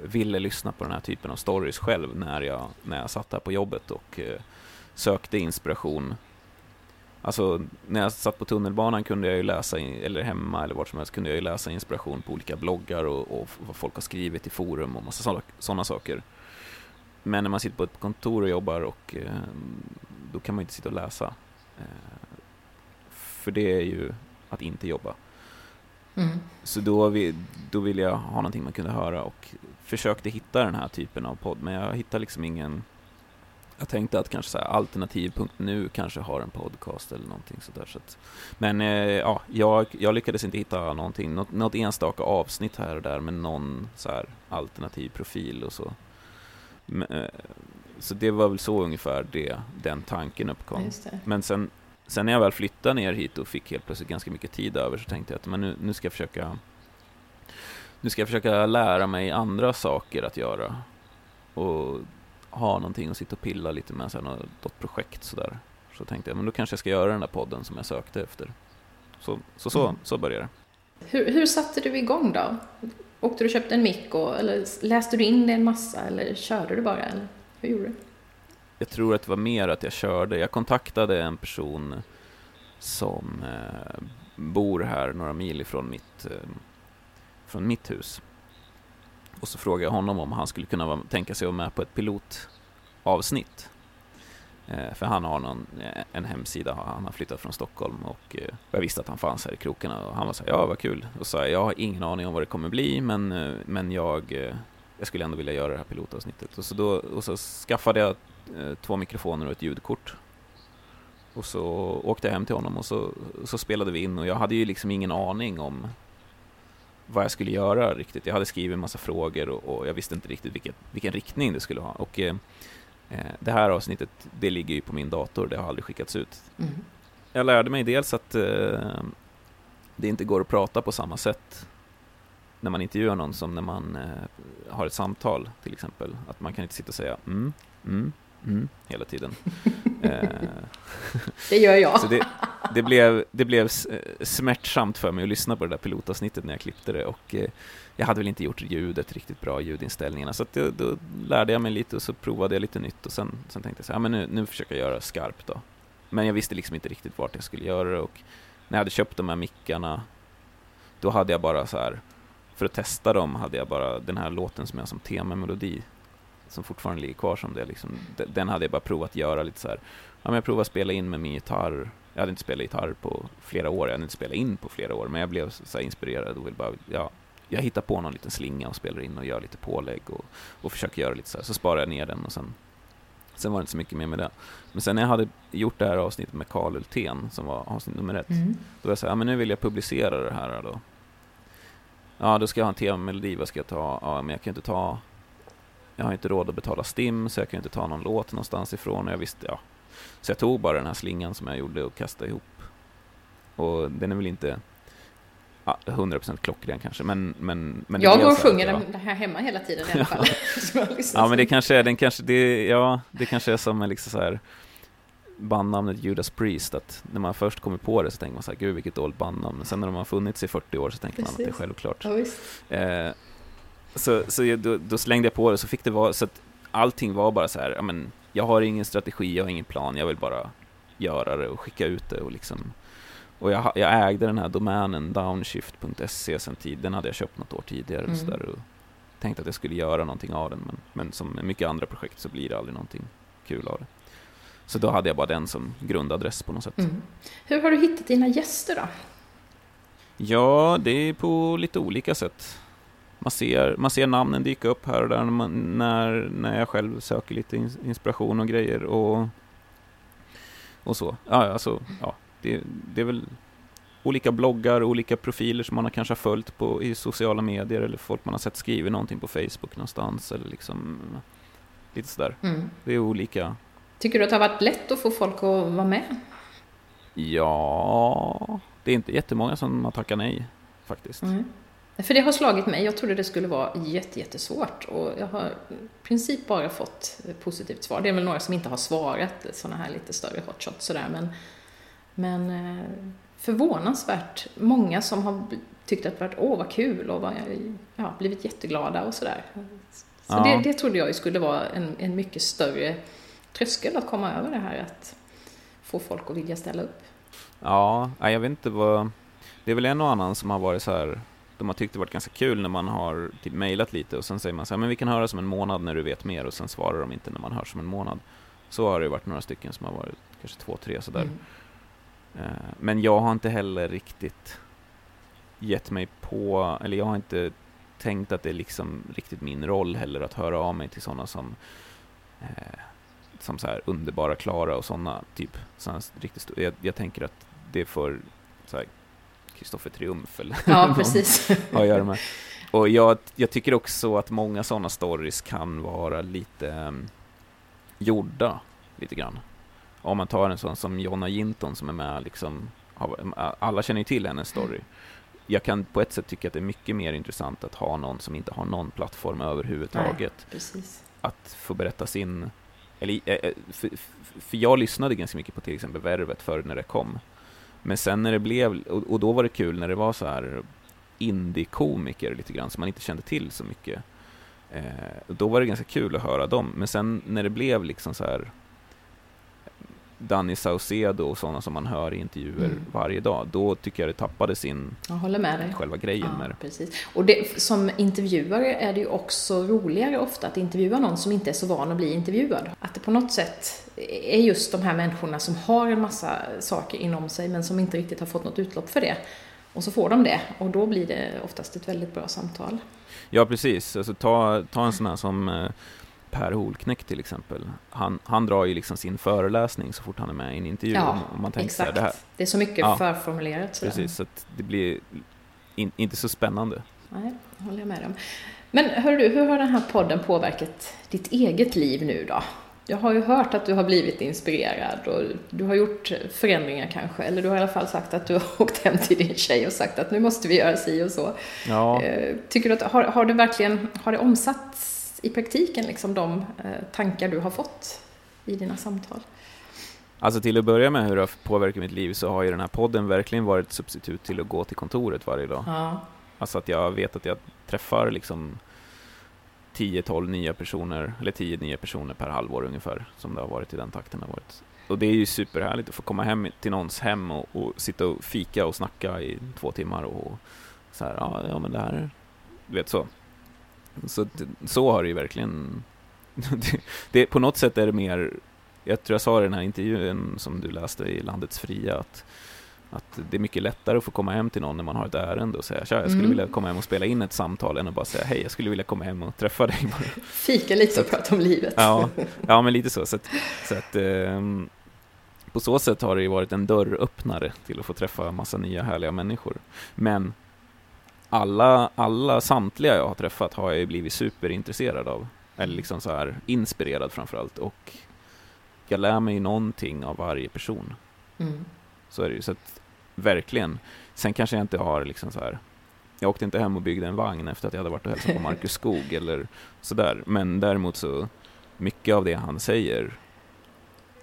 ville lyssna på den här typen av stories själv när jag, när jag satt här på jobbet och sökte inspiration Alltså, när jag satt på tunnelbanan kunde jag ju läsa, eller hemma eller vart som helst, kunde jag ju läsa inspiration på olika bloggar och, och vad folk har skrivit i forum och massa sådana saker. Men när man sitter på ett kontor och jobbar, och, eh, då kan man inte sitta och läsa. Eh, för det är ju att inte jobba. Mm. Så då, vi, då ville jag ha någonting man kunde höra och försökte hitta den här typen av podd, men jag hittade liksom ingen jag tänkte att kanske så här, alternativ.nu kanske har en podcast eller någonting sådär. Så att, men eh, ja, jag, jag lyckades inte hitta någonting, något, något enstaka avsnitt här och där med någon så här alternativ profil och så. Men, eh, så det var väl så ungefär det, den tanken uppkom. Men sen, sen när jag väl flyttade ner hit och fick helt plötsligt ganska mycket tid över så tänkte jag att men nu, nu ska jag försöka nu ska jag försöka lära mig andra saker att göra. Och ha någonting att sitta och pilla lite med, så här, något projekt sådär. Så tänkte jag, men då kanske jag ska göra den där podden som jag sökte efter. Så så, så, mm. så började det. Hur, hur satte du igång då? Åkte du och köpte en mick och, eller läste du in det en massa eller körde du bara? Eller hur gjorde du? Jag tror att det var mer att jag körde. Jag kontaktade en person som eh, bor här några mil ifrån mitt, eh, från mitt hus. Och så frågade jag honom om han skulle kunna tänka sig att vara med på ett pilotavsnitt. Eh, för han har någon, eh, en hemsida, han har flyttat från Stockholm och eh, jag visste att han fanns här i krokarna och han var så här, ja vad kul. Och sa jag har ingen aning om vad det kommer bli men, eh, men jag, eh, jag skulle ändå vilja göra det här pilotavsnittet. Och så, då, och så skaffade jag två mikrofoner och ett ljudkort. Och så åkte jag hem till honom och så, så spelade vi in och jag hade ju liksom ingen aning om vad jag skulle göra riktigt. Jag hade skrivit en massa frågor och, och jag visste inte riktigt vilket, vilken riktning det skulle ha. Och eh, det här avsnittet, det ligger ju på min dator, det har aldrig skickats ut. Mm. Jag lärde mig dels att eh, det inte går att prata på samma sätt när man intervjuar någon som när man eh, har ett samtal till exempel. Att man kan inte sitta och säga mm, mm, mm hela tiden. [LAUGHS] Eh, det gör jag. Så det, det, blev, det blev smärtsamt för mig att lyssna på det där pilotavsnittet när jag klippte det och eh, jag hade väl inte gjort ljudet riktigt bra, ljudinställningarna, så att det, då lärde jag mig lite och så provade jag lite nytt och sen, sen tänkte jag så här, men nu, nu försöker jag göra skarpt då. Men jag visste liksom inte riktigt vart jag skulle göra det och när jag hade köpt de här mickarna, då hade jag bara så här, för att testa dem hade jag bara den här låten som jag som temamelodi som fortfarande ligger kvar som det. Liksom, den hade jag bara provat göra lite så här. Ja, men jag provade spela in med min gitarr. Jag hade inte spelat gitarr på flera år, jag hade inte spelat in på flera år, men jag blev så inspirerad och ville bara, ja, jag hittar på någon liten slinga och spelar in och gör lite pålägg och, och försöker göra lite så här. Så sparar jag ner den och sen, sen var det inte så mycket mer med det. Men sen när jag hade gjort det här avsnittet med Karl Ultén, som var avsnitt nummer ett, mm. då var jag så här, ja men nu vill jag publicera det här då. Ja, då ska jag ha en temamelodi, vad ska jag ta? Ja, men jag kan inte ta jag har inte råd att betala STIM, så jag kan inte ta någon låt någonstans ifrån. Och jag visste, ja. Så jag tog bara den här slingan som jag gjorde och kastade ihop. Och den är väl inte ja, 100% klockren kanske, men... men, men jag går och sjunger den ja. här hemma hela tiden i [LAUGHS] alla fall. ja, [LAUGHS] men det kanske är, den kanske, det, ja, det kanske är som liksom så här bandnamnet Judas Priest, att när man först kommer på det så tänker man så här, gud vilket dåligt bandnamn, men sen när de har funnits i 40 år så tänker Precis. man att det är självklart. Ja, eh, så så jag, då, då, slängde jag på det, så fick det vara, så att allting var bara så här, ja men, jag har ingen strategi, jag har ingen plan, jag vill bara göra det och skicka ut det och liksom och jag, jag ägde den här domänen downshift.se sen tid, den hade jag köpt något år tidigare mm. så där, och tänkte att jag skulle göra någonting av den, men, men som mycket andra projekt så blir det aldrig någonting kul av det. Så då hade jag bara den som grundadress på något sätt. Mm. Hur har du hittat dina gäster då? Ja, det är på lite olika sätt man ser, man ser namnen dyka upp här och där när, man, när, när jag själv söker lite inspiration och grejer och, och så. Ja, alltså, ja, det, det är väl olika bloggar, olika profiler som man har kanske har följt på, i sociala medier eller folk man har sett skriva någonting på Facebook någonstans eller liksom lite sådär. Mm. Det är olika. Tycker du att det har varit lätt att få folk att vara med? Ja, det är inte jättemånga som har tackat nej faktiskt. Mm. För det har slagit mig. Jag trodde det skulle vara jättesvårt och jag har i princip bara fått positivt svar. Det är väl några som inte har svarat, sådana här lite större hotshots sådär, men, men eh, förvånansvärt många som har tyckt att det varit åh vad kul och var, ja, blivit jätteglada och sådär. Så ja. det, det trodde jag skulle vara en, en mycket större tröskel att komma över det här att få folk att vilja ställa upp. Ja, jag vet inte vad... Det är väl en och annan som har varit så här de har tyckt det varit ganska kul när man har typ mejlat lite och sen säger man så här, men vi kan höra som en månad när du vet mer och sen svarar de inte när man hör som en månad. Så har det varit några stycken som har varit kanske två, tre sådär. Mm. Uh, men jag har inte heller riktigt gett mig på, eller jag har inte tänkt att det är liksom riktigt min roll heller att höra av mig till sådana som uh, som så här underbara Klara och sådana typ. Såna riktigt jag, jag tänker att det är för så här, Kristoffer Triumf eller ja, [LAUGHS] precis. har att göra med. Och jag, jag tycker också att många sådana stories kan vara lite um, gjorda, lite grann. Om man tar en sån som Jonna Jinton som är med, liksom, alla känner ju till hennes story. jag kan på ett sätt tycka att det är mycket mer intressant att ha någon som inte har någon plattform överhuvudtaget. Nej. Att få berätta sin... Eller, eh, eh, för, för jag lyssnade ganska mycket på till exempel Värvet förr när det kom. Men sen när det blev, och, och då var det kul när det var så här indie-komiker lite grann som man inte kände till så mycket. Eh, då var det ganska kul att höra dem. Men sen när det blev liksom så här Danny Saucedo och sådana som man hör i intervjuer mm. varje dag, då tycker jag det tappade sin jag håller med dig. själva grejen ja, med det. Precis. Och det, som intervjuare är det ju också roligare ofta att intervjua någon som inte är så van att bli intervjuad. Att det på något sätt är just de här människorna som har en massa saker inom sig men som inte riktigt har fått något utlopp för det. Och så får de det och då blir det oftast ett väldigt bra samtal. Ja, precis. Alltså, ta, ta en sån här som eh, Per Holknekt till exempel. Han, han drar ju liksom sin föreläsning så fort han är med i en intervju. Ja, man tänker exakt. Så det, här, det är så mycket ja, förformulerat. Sådär. Precis, så att det blir in, inte så spännande. Nej, håller jag med om. Men hör du, hur har den här podden påverkat ditt eget liv nu då? Jag har ju hört att du har blivit inspirerad och du har gjort förändringar kanske, eller du har i alla fall sagt att du har [LAUGHS] åkt hem till din tjej och sagt att nu måste vi göra si och så. Ja. Eh, tycker du att, har, har det verkligen, har det omsatts i praktiken liksom de eh, tankar du har fått i dina samtal? Alltså till att börja med hur det har påverkat mitt liv så har ju den här podden verkligen varit ett substitut till att gå till kontoret varje dag. Ja. Alltså att jag vet att jag träffar liksom 10-12 nya personer, eller 10 nya personer per halvår ungefär, som det har varit i den takten. Har varit. Och det är ju superhärligt att få komma hem till någons hem och, och sitta och fika och snacka i två timmar och så här, ja, ja men det här, du vet så. Så, så har det ju verkligen, [LAUGHS] det, det, på något sätt är det mer, jag tror jag sa i den här intervjun som du läste i Landets Fria, att att det är mycket lättare att få komma hem till någon när man har ett ärende och säga tja, jag skulle mm. vilja komma hem och spela in ett samtal än att bara säga hej, jag skulle vilja komma hem och träffa dig. Fika lite och prata om livet. Ja, ja men lite så. så, att, så att, um, på så sätt har det ju varit en dörröppnare till att få träffa massa nya härliga människor. Men alla, alla samtliga jag har träffat har jag ju blivit superintresserad av. Eller liksom så här inspirerad framförallt. Och jag lär mig någonting av varje person. Mm. Så är det ju. Så att, verkligen. Sen kanske jag inte har liksom så här. Jag åkte inte hem och byggde en vagn efter att jag hade varit och hälsat på Marcus [LAUGHS] Skog eller sådär. Men däremot så, mycket av det han säger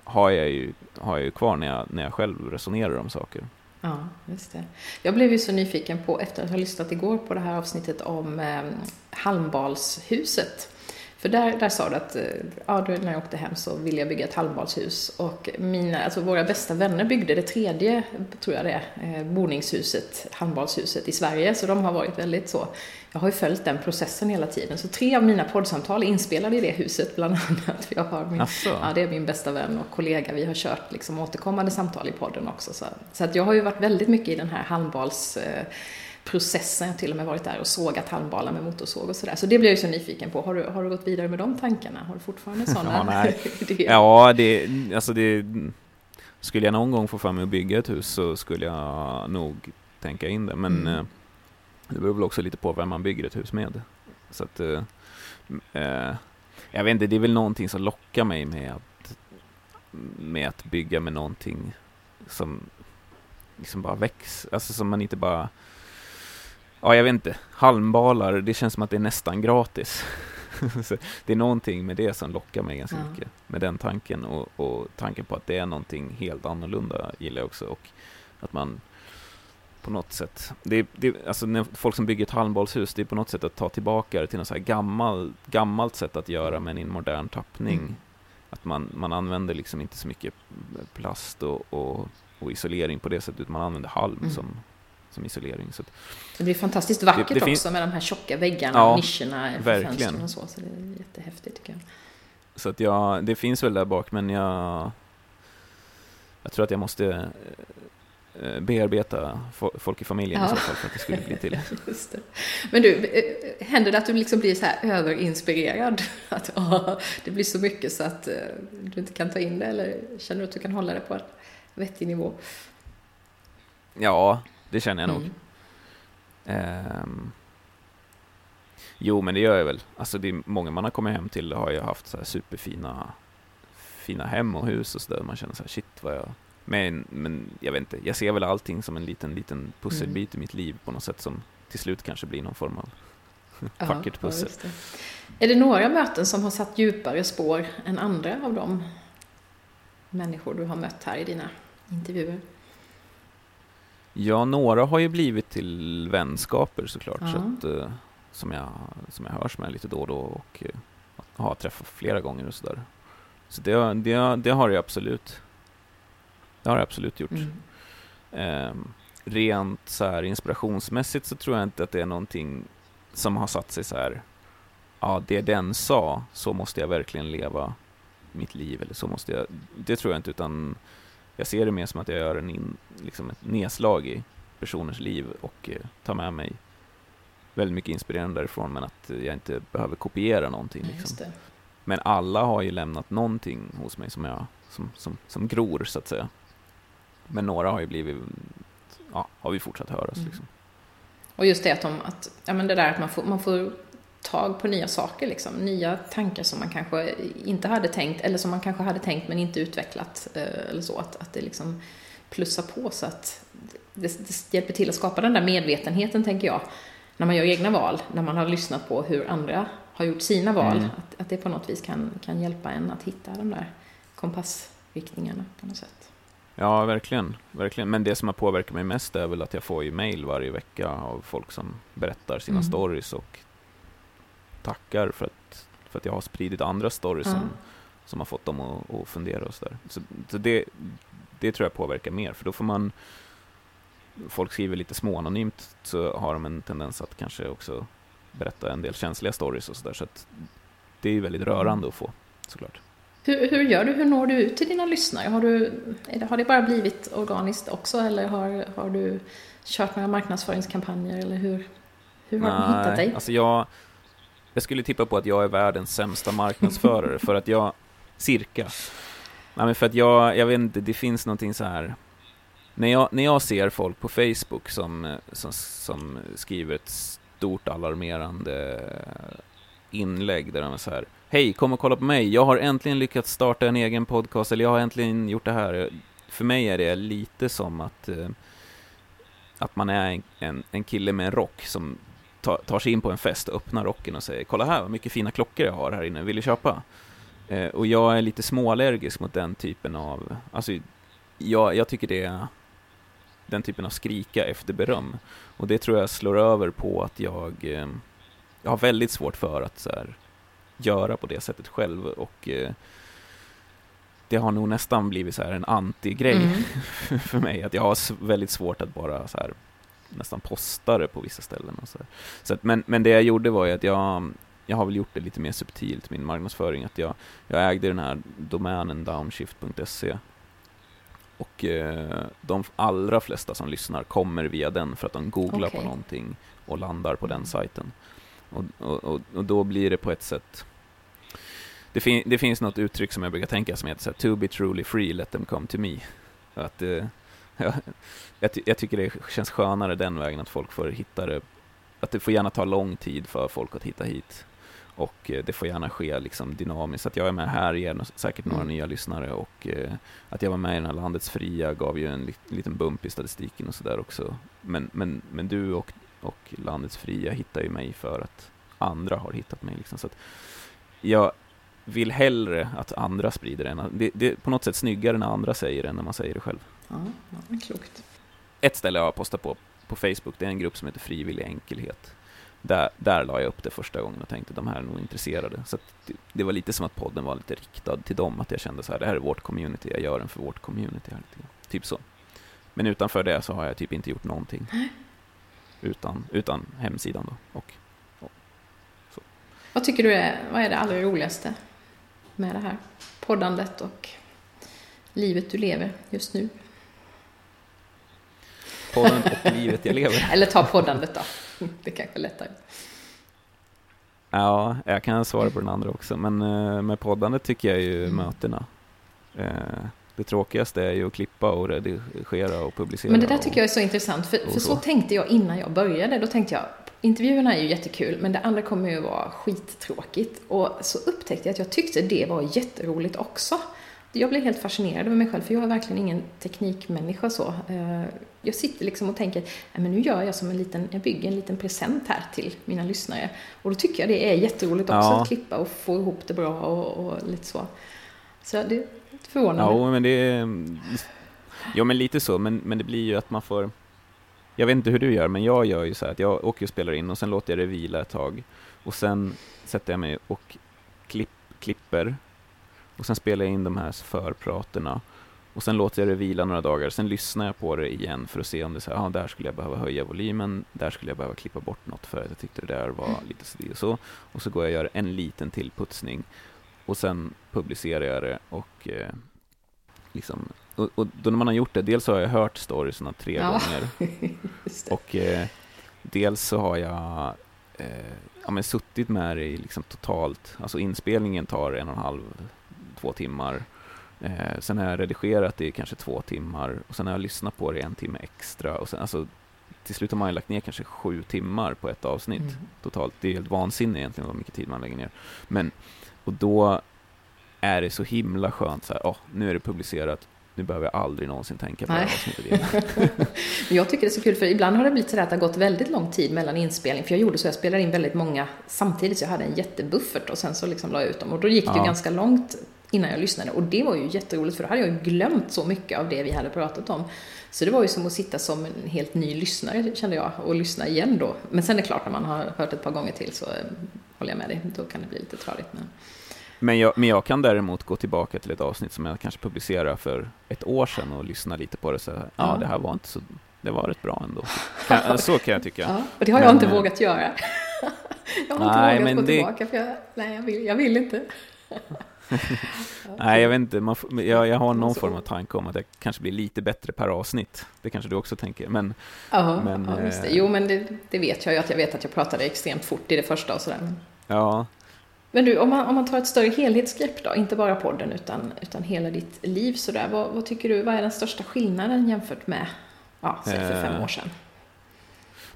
har jag ju, har jag ju kvar när jag, när jag själv resonerar om saker. Ja, just det. Jag blev ju så nyfiken på, efter att ha lyssnat igår på det här avsnittet om eh, Halmbalshuset för där, där sa du att eh, ja, när jag åkte hem så ville jag bygga ett halvbalshus. Och mina, alltså våra bästa vänner byggde det tredje, tror jag det är, eh, boningshuset, handbollshuset i Sverige. Så de har varit väldigt så. Jag har ju följt den processen hela tiden. Så tre av mina poddsamtal är inspelade i det huset bland annat. Jag har min, ja, det är min bästa vän och kollega. Vi har kört liksom återkommande samtal i podden också. Så, så att jag har ju varit väldigt mycket i den här handbolls eh, processen. Jag har till och med varit där och sågat halmbalar med motorsåg och sådär. Så det blir jag ju så nyfiken på. Har du, har du gått vidare med de tankarna? Har du fortfarande sådana ja, [LAUGHS] idéer? Ja, det, alltså det, skulle jag någon gång få för mig att bygga ett hus så skulle jag nog tänka in det. Men mm. Eh, det beror väl också lite på vem man bygger ett hus med. Så att, eh, eh, jag vet inte, det är väl någonting som lockar mig med att, med att bygga med någonting som liksom bara växer, alltså som man inte bara ja, jag vet inte, halmbalar, det känns som att det är nästan gratis. [LAUGHS] det är någonting med det som lockar mig ganska ja. mycket. Med den tanken och, och, tanken på att det är någonting helt annorlunda gillar jag också. Och att man på något sätt, det, det, alltså när folk som bygger ett halmbollshus, det är på något sätt att ta tillbaka det till något så här gammal, gammalt sätt att göra men i en modern tappning. Mm. Att man, man använder liksom inte så mycket plast och, och, och isolering på det sättet, utan man använder halm mm. som som isolering. Så det blir fantastiskt vackert det, det också med de här tjocka väggarna ja, och nischerna för fönstren och så. Så det är jättehäftigt tycker jag. Så att jag, det finns väl där bak, men jag, jag tror att jag måste eh, bearbeta folk i familjen ja. i så fall för att det skulle bli till. [LAUGHS] Men du, eh, händer det att du liksom blir så här överinspirerad? [LAUGHS] Att åh, det blir så mycket så att eh, du inte kan ta in det eller känner du att du kan hålla det på en vettig nivå? Ja, det känner jag nog. Mm. Um, jo, men det gör jag väl. Alltså det är många man har kommit hem till har ju haft så här superfina fina hem och hus och sådär. Man känner så här, shit vad jag Men, men jag vet inte, jag ser väl allting som en liten, liten pusselbit mm. i mitt liv på något sätt som till slut kanske blir någon form av [LAUGHS] vackert pussel. Ja, det. Är det några möten som har satt djupare spår än andra av de människor du har mött här i dina intervjuer? Ja, några har ju blivit till vänskaper såklart, ja. så att, uh, som, jag, som jag hörs med lite då och då och uh, har träffat flera gånger och sådär. Så det, det, det har jag absolut. Det har jag absolut gjort. Mm. Um, rent så här inspirationsmässigt så tror jag inte att det är någonting som har satt sig så här, ja, det den sa, så måste jag verkligen leva mitt liv, eller så måste jag, det tror jag inte, utan jag ser det mer som att jag gör en in, liksom ett nedslag i personers liv och eh, tar med mig väldigt mycket inspirerande därifrån, men att jag inte behöver kopiera någonting. Liksom. Men alla har ju lämnat någonting hos mig som, jag, som, som, som gror, så att säga. Men några har ju blivit, ja, har vi fortsatt höras. Mm. Liksom. Och just det att, de, att ja, men det där att man får, man får tag på nya saker, liksom. nya tankar som man kanske inte hade tänkt, eller som man kanske hade tänkt men inte utvecklat, eh, eller så. Att, att det liksom plussar på så att det, det hjälper till att skapa den där medvetenheten, tänker jag, när man gör egna val, när man har lyssnat på hur andra har gjort sina val, mm. att, att det på något vis kan, kan hjälpa en att hitta de där kompassriktningarna på något sätt. Ja, verkligen, verkligen. Men det som har påverkat mig mest är väl att jag får ju mail varje vecka av folk som berättar sina mm. stories och tackar för att, för att jag har spridit andra stories mm. som, som har fått dem att, att fundera och sådär. Så, så det, det tror jag påverkar mer, för då får man folk skriver lite små anonymt så har de en tendens att kanske också berätta en del känsliga stories och sådär. Så det är ju väldigt rörande att få, såklart. Hur, hur gör du? Hur når du ut till dina lyssnare? Har, du, har det bara blivit organiskt också eller har, har du kört några marknadsföringskampanjer eller hur, hur har Nej, de hittat dig? Alltså jag, jag skulle tippa på att jag är världens sämsta marknadsförare [LAUGHS] för att jag, cirka. Nej men för att jag, jag vet inte, det finns någonting så här när jag, när jag ser folk på Facebook som, som, som skriver ett stort alarmerande inlägg där de är så här Hej, kom och kolla på mig. Jag har äntligen lyckats starta en egen podcast, eller jag har äntligen gjort det här. För mig är det lite som att, eh, att man är en, en, en, kille med en rock som tar, tar sig in på en fest, öppnar rocken och säger Kolla här vad mycket fina klockor jag har här inne, vill du köpa? Eh, och jag är lite småallergisk mot den typen av, alltså jag, jag tycker det är den typen av skrika efter beröm. Och det tror jag slår över på att jag, eh, jag har väldigt svårt för att så här, göra på det sättet själv och eh, det har nog nästan blivit så här en anti-grej mm. [LAUGHS] för mig, att jag har väldigt svårt att bara så här nästan posta det på vissa ställen. Och så, så att, men, men det jag gjorde var ju att jag, jag har väl gjort det lite mer subtilt, min marknadsföring, att jag, jag ägde den här domänen downshift.se och eh, de allra flesta som lyssnar kommer via den för att de googlar okay. på någonting och landar på den sajten. Och, och, och, då blir det på ett sätt det, fin det, finns något uttryck som jag brukar tänka som heter så här, to be truly free, let them come to me. Att, eh, [LAUGHS] jag, ty jag, tycker det känns skönare den vägen, att folk får hitta det, att det får gärna ta lång tid för folk att hitta hit. Och eh, det får gärna ske liksom dynamiskt. Att jag är med här ger säkert några mm. nya lyssnare och eh, att jag var med i den här Landets Fria gav ju en liten bump i statistiken och sådär också. Men, men, men du och, och Landets Fria hittar ju mig för att andra har hittat mig. Liksom. Så att jag vill hellre att andra sprider det. Det, det är på något sätt snyggare när andra säger det än när man säger det själv. Ja, ja klokt. Ett ställe jag har postat på på Facebook, det är en grupp som heter Frivillig Enkelhet. Där, där la jag upp det första gången och tänkte de här är nog intresserade. Så det, det, var lite som att podden var lite riktad till dem, att jag kände så här, det här är vårt community, jag gör den för vårt community. Här lite. Typ så. Men utanför det så har jag typ inte gjort någonting. Utan, utan hemsidan då. Och, och så. Vad tycker du är, vad är det allra roligaste med det här poddandet och livet du lever just nu? Podden och livet jag lever. Eller ta poddandet då. Det är kanske är lättare. Ja, jag kan svara på den andra också, men eh, med poddandet tycker jag ju mm. mötena. Eh, det tråkigaste är ju att klippa och redigera och publicera. Men det där tycker jag är så intressant, för, för så. så tänkte jag innan jag började. Då tänkte jag, intervjuerna är ju jättekul, men det andra kommer ju vara skittråkigt. Och så upptäckte jag att jag tyckte det var jätteroligt också. Jag blir helt fascinerad över mig själv för jag är verkligen ingen teknikmänniska så. Eh, jag sitter liksom och tänker, men nu gör jag som en liten, jag bygger en liten present här till mina lyssnare. Och då tycker jag det är jätteroligt också ja. att klippa och få ihop det bra och, och lite så. Så det förvånar mig. Ja, men det är, ja men lite så, men, men det blir ju att man får jag vet inte hur du gör, men jag gör ju så här att jag åker och spelar in och sen låter jag det vila ett tag. Och sen sätter jag mig och klipp, klipper. Och sen spelar jag in de här förpraterna. Och sen låter jag det vila några dagar, sen lyssnar jag på det igen för att se om det är så här, ah, där skulle jag behöva höja volymen, där skulle jag behöva klippa bort något för att jag tyckte det där var lite så och så. Och så går jag och gör en liten tillputsning. Och sen publicerar jag det och eh, liksom och, och, då när man har gjort det, dels har jag hört storiesna tre ja. gånger. [LAUGHS] och eh, dels så har jag eh, ja, men suttit med det i liksom totalt, alltså inspelningen tar en och en halv, två timmar. Eh, sen har jag redigerat det i kanske två timmar och sen har jag lyssnat på det en timme extra. Och sen, alltså, till slut har man lagt ner kanske sju timmar på ett avsnitt mm. totalt. Det är helt vansinnigt egentligen vad mycket tid man lägger ner. Men, och då är det så himla skönt så här, oh, nu är det publicerat, nu behöver jag aldrig någonsin tänka på Nej. det här avsnittet igen. [LAUGHS] jag tycker det är så kul, för ibland har det blivit så att det har gått väldigt lång tid mellan inspelning. För jag gjorde så, jag spelade in väldigt många samtidigt, så jag hade en jättebuffert och sen så liksom la jag ut dem. Och då gick det ja. ganska långt innan jag lyssnade. Och det var ju jätteroligt, för då hade jag ju glömt så mycket av det vi hade pratat om. Så det var ju som att sitta som en helt ny lyssnare, kände jag, och lyssna igen då. Men sen är det klart, när man har hört ett par gånger till så eh, håller jag med dig, då kan det bli lite tradigt. Men... Men jag, men jag kan däremot gå tillbaka till ett avsnitt som jag kanske publicerade för ett år sedan och lyssna lite på det så ja, det här var inte så, det var rätt bra ändå. Kan, så kan jag tycka. [LAUGHS] Ja, och det har jag men, inte vågat göra. [LAUGHS] jag har nej, inte vågat gå det... tillbaka för jag, nej, jag vill, jag vill inte. [LAUGHS] Nej, jag vet inte. Man, jag, jag har någon form av tanke om att jag kanske blir lite bättre per avsnitt. Det kanske du också tänker. Men, Aha, men, ja, just det. Eh, jo, men det, det, vet jag ju att jag vet att jag pratade extremt fort i det första och sådär. Ja, men du, om man, om man tar ett större helhetsgrepp då, inte bara podden utan, utan hela ditt liv sådär, vad, vad tycker du, vad är den största skillnaden jämfört med, ja, säg för fem år sedan?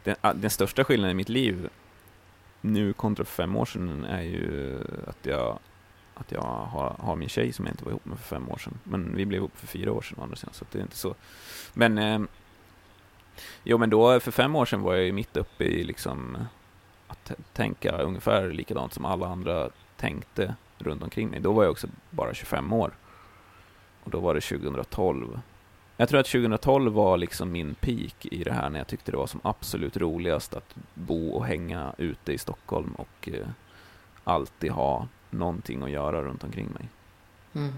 Den, den största skillnaden i mitt liv nu kontra för fem år sedan är ju att jag, att jag har, har min tjej som jag inte var ihop med för fem år sedan. Men vi blev ihop för fyra år sedan andra sidan, så det är inte så. Men, eh, jo men då, för fem år sedan var jag ju mitt uppe i liksom att tänka ungefär likadant som alla andra tänkte runt omkring mig. Då var jag också bara 25 år. Och då var det 2012. Jag tror att 2012 var liksom min peak i det här när jag tyckte det var som absolut roligast att bo och hänga ute i Stockholm och eh, alltid ha någonting att göra runt omkring mig. Mm.